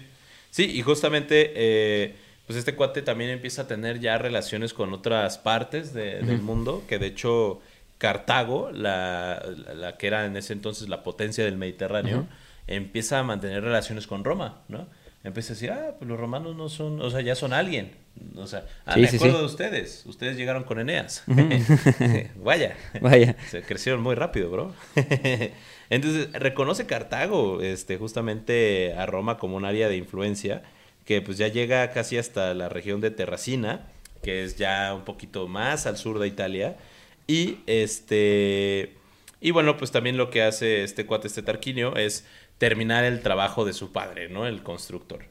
C: sí, y justamente, eh, pues este cuate también empieza a tener ya relaciones con otras partes de- del mundo, que de hecho Cartago, la, la- la que era en ese entonces la potencia del Mediterráneo, empieza a mantener relaciones con Roma, ¿no? Empieza a decir, ah, pues los romanos no son, o sea, ya son alguien. O sea, ah,
B: Sí,
C: me
B: sí,
C: acuerdo
B: sí.
C: de ustedes, ustedes llegaron con Eneas. [laughs] Vaya.
B: Vaya.
C: Se crecieron muy rápido, bro. [laughs] Entonces, reconoce Cartago, este, justamente a Roma como un área de influencia, que pues ya llega casi hasta la región de Terracina, que es ya un poquito más al sur de Italia. Y este. Y bueno, pues también lo que hace este cuate, este Tarquinio, es terminar el trabajo de su padre, ¿no? El constructor.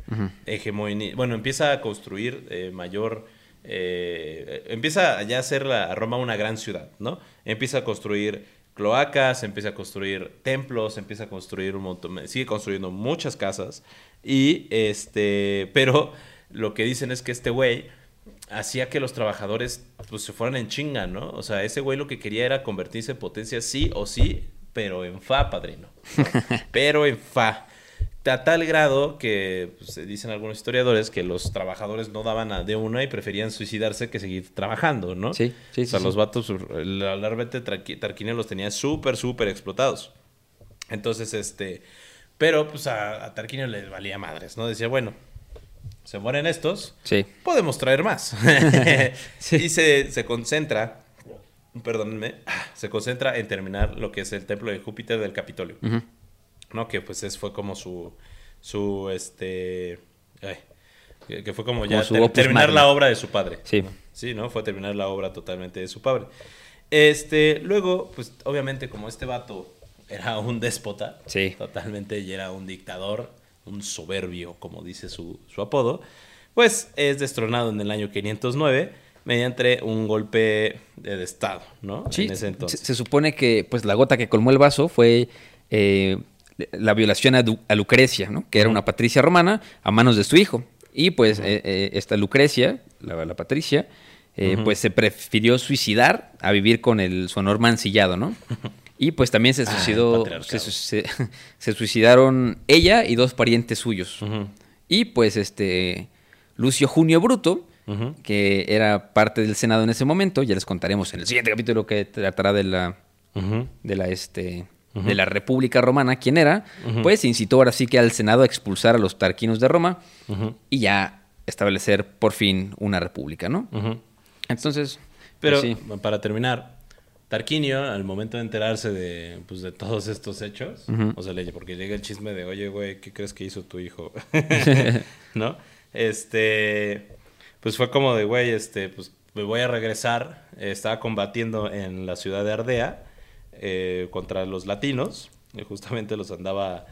C: Hegemoni- bueno, empieza a construir eh, mayor. eh, empieza ya a hacer la- a Roma una gran ciudad, ¿no? Empieza a construir cloacas, empieza a construir templos, empieza a construir un montón, sigue construyendo muchas casas. Y este. Pero lo que dicen es que este güey hacía que los trabajadores pues se fueran en chinga, ¿no? O sea, ese güey lo que quería era convertirse en potencia sí o sí, pero en fa, padrino. ¿no? [laughs] pero en fa. A tal grado que pues, dicen algunos historiadores que los trabajadores no daban a- de una y preferían suicidarse que seguir trabajando, ¿no?
B: Sí, sí,
C: O sea,
B: sí,
C: los
B: sí.
C: vatos, el alarvete Tarquinio los tenía súper, súper explotados. Entonces, este, pero pues a, a Tarquinio le valía madres, ¿no? Decía, bueno, se mueren estos,
B: Sí.
C: podemos traer más. [laughs] [laughs]
B: Sí.
C: Y se, se concentra, perdónenme, se concentra en terminar lo que es el templo de Júpiter del Capitolio. ¿No? Que pues es, fue como su, su, este, ay, que, que fue como ya ter- terminar la obra de su padre.
B: Sí.
C: Sí, ¿no? Fue terminar la obra totalmente de su padre. Este, luego, pues obviamente como este vato era un déspota,
B: Sí.
C: totalmente, y era un dictador, un soberbio, como dice su, su apodo, pues es destronado en el año 509 mediante un golpe de, Estado, ¿no?
B: Sí,
C: en ese
B: se,
C: entonces.
B: se supone que pues la gota que colmó el vaso fue eh, la violación a, Du- a Lucrecia, ¿no? que era una patricia romana, a manos de su hijo. Y pues eh, eh, esta Lucrecia, la, la patricia, eh, pues se prefirió suicidar a vivir con el, su honor mancillado, ¿no? [laughs] Y pues también se
C: Ah,
B: suicidó, se, se- se suicidaron ella y dos parientes suyos. Y pues este Lucio Junio Bruto, que era parte del Senado en ese momento, ya les contaremos en el siguiente capítulo que tratará de la de la este de la República Romana, quién era, pues incitó ahora sí que al Senado a expulsar a los tarquinos de Roma y ya establecer por fin una república, ¿no? Entonces,
C: Pero
B: pues sí.
C: para terminar, Tarquinio, al momento de enterarse de, pues, de todos estos hechos, o sea, porque llega el chisme de, oye, güey, ¿qué crees que hizo tu hijo? [laughs] [laughs] ¿No? Este, pues fue como de, güey, este, pues me voy a regresar. Estaba combatiendo en la ciudad de Ardea eh, contra los latinos. y justamente los andaba,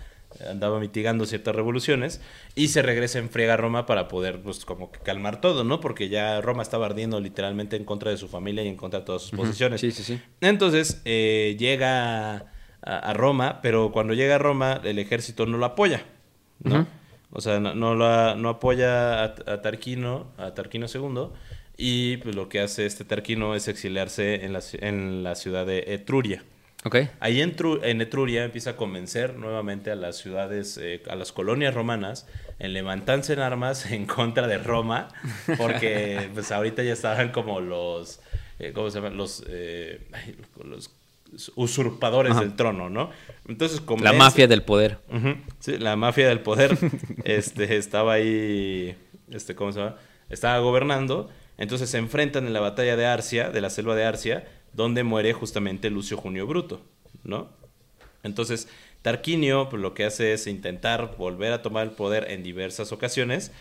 C: andaba mitigando ciertas revoluciones. Y se regresa en friega a Roma para poder, pues, como que calmar todo, ¿no? Porque ya Roma estaba ardiendo literalmente en contra de su familia y en contra de todas sus posiciones.
B: Sí, sí, sí.
C: Entonces eh, llega a, a Roma, pero cuando llega a Roma, el ejército no lo apoya, ¿no? O sea, no, no, no apoya a, a Tarquino, a Tarquino II, y pues lo que hace este Tarquino es exiliarse en la, en la ciudad de Etruria.
B: Ok.
C: Ahí en, Tru- en Etruria empieza a convencer nuevamente a las ciudades, eh, a las colonias romanas, en levantarse en armas [laughs] en contra de Roma, porque [laughs] pues ahorita ya estaban como los, eh, ¿cómo se llaman? Los, eh, los usurpadores del trono, ¿no? Entonces
B: La mafia del poder.
C: Sí, la mafia del poder [laughs] este, estaba ahí, este, ¿cómo se llama? Estaba gobernando. Entonces se enfrentan en la batalla de Arcia, de la selva de Arcia, donde muere justamente Lucio Junio Bruto, ¿no? Entonces, Tarquinio pues, lo que hace es intentar volver a tomar el poder en diversas ocasiones,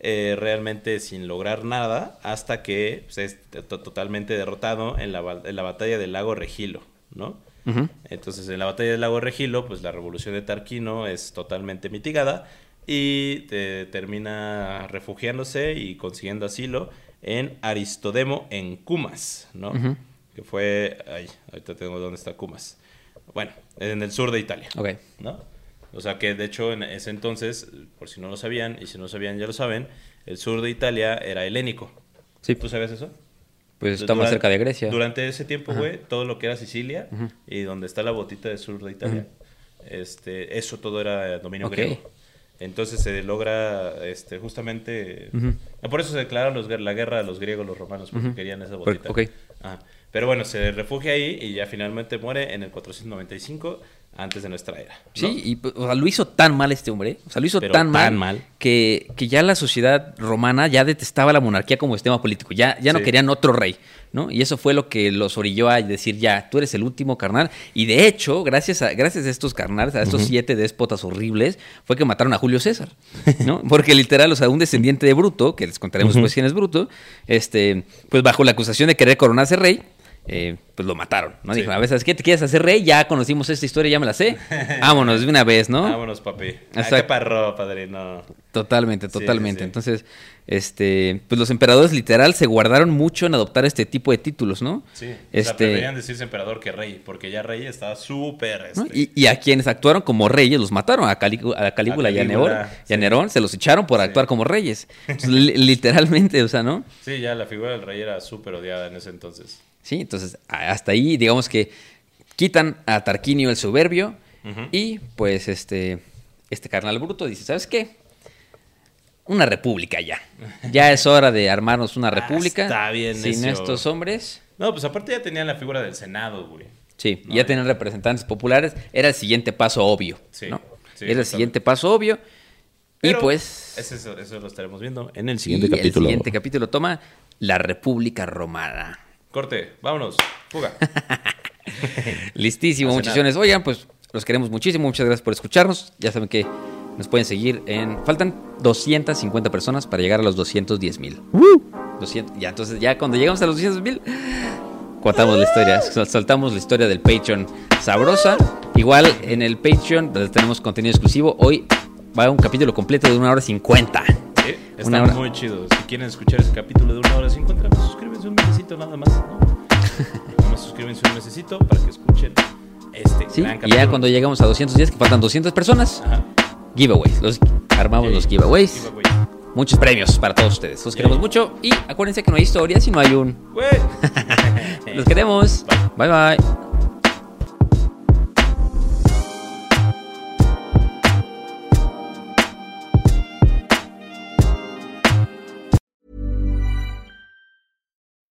C: eh, realmente sin lograr nada, hasta que pues, es to- totalmente derrotado en la, ba- en la batalla del lago Regilo, ¿no? Entonces, en la batalla del lago Regilo, pues la revolución de Tarquino es totalmente mitigada y eh, termina refugiándose y consiguiendo asilo en Aristodemo en Cumas, ¿no? Que fue, ay, ahorita tengo dónde está Cumas. Bueno, en el sur de Italia.
B: Ok.
C: ¿no? O sea que de hecho en ese entonces, por si no lo sabían, y si no lo sabían ya lo saben, el sur de Italia era helénico.
B: Sí.
C: ¿Tú sabes eso?
B: Pues
C: Duran-
B: cerca de Grecia.
C: Durante ese tiempo, güey, todo lo que era Sicilia y donde está la botita del sur de Italia, este, eso todo era dominio griego. Entonces se logra, este, justamente, por eso se declararon los, la guerra a los griegos, los romanos, porque querían esa botita. Pero bueno, se refugia ahí y ya finalmente muere en el 495 antes de nuestra era. ¿no?
B: Sí, y o sea, lo hizo tan mal este hombre, o sea, lo hizo tan, mal. Que, que ya la sociedad romana ya detestaba la monarquía como sistema político, ya, ya no
C: Sí.
B: querían otro rey, ¿no? Y eso fue lo que los orilló a decir, ya, tú eres el último carnal. Y de hecho, gracias a, gracias a estos carnales, a estos siete déspotas horribles, fue que mataron a Julio César, [laughs] ¿no? Porque literal, o sea, un descendiente de Bruto, que les contaremos después quién es Bruto, este, pues bajo la acusación de querer coronarse rey, eh, pues lo mataron, ¿no?
C: Sí.
B: Dijo, a veces, ¿qué te quieres hacer rey? Ya conocimos esta historia, ya me la sé. [laughs] Vámonos de una vez, ¿no?
C: Vámonos, papi. Ah,
B: Exacto.
C: qué parro, padrino.
B: Totalmente, totalmente.
C: sí, sí.
B: Entonces, este, pues los emperadores literal se guardaron mucho en adoptar este tipo de títulos, ¿no?
C: Sí, o sea,
B: Este,
C: preferían decirse emperador que rey, porque ya rey estaba súper...
B: ¿no?
C: este,
B: y, y a quienes actuaron como reyes los mataron, a, Calí- a Calígula
C: A
B: y a
C: Calígula,
B: Nerón, y a. Nerón se los echaron por actuar como reyes. Entonces, [laughs] literalmente, o sea, ¿no?
C: Sí, ya la figura del rey era súper odiada en ese entonces.
B: Sí, entonces hasta ahí, digamos que quitan a Tarquinio el soberbio y pues este, este carnal bruto dice, ¿sabes qué? Una república ya. Ya es hora de armarnos una [laughs] república.
C: Ah, está bien
B: Sin estos hombres.
C: No, pues aparte ya tenían la figura del Senado, güey.
B: Sí,
C: No,
B: ya tenían representantes populares. Era el siguiente paso obvio.
C: Sí,
B: ¿no?
C: sí,
B: Era el siguiente paso obvio.
C: Pero
B: y pues...
C: es Eso, eso lo estaremos viendo en el
B: y
C: siguiente capítulo.
B: El siguiente capítulo toma la República Romana.
C: Corte, vámonos. Fuga. [laughs]
B: Listísimo,
C: No hace
B: muchachones. Oigan, pues los queremos muchísimo. Muchas gracias por escucharnos. Ya saben que nos pueden seguir en. Faltan 250 personas para llegar a los 210 mil. Ya, entonces, ya cuando llegamos a los 200 mil, contamos la historia. Soltamos la historia del Patreon sabrosa. Igual en el Patreon donde tenemos contenido exclusivo. Hoy va un capítulo completo de una hora 50.
C: Sí, está
B: Una hora.
C: muy chido. Si quieren escuchar ese capítulo de una hora cincuenta, pues suscríbanse un mesecito nada más, ¿no? [laughs] Nada más suscríbanse un mesecito para que escuchen este
B: ¿sí?
C: gran
B: Y
C: capítulo.
B: ya cuando llegamos a 210, que faltan 200 personas,
C: Ajá.
B: giveaways. Los, armamos
C: Sí.
B: los giveaways.
C: Giveaway.
B: Muchos premios para todos ustedes. Los queremos mucho. Y acuérdense que no hay historia si no hay un. [laughs] [laughs] Los queremos. Bye bye.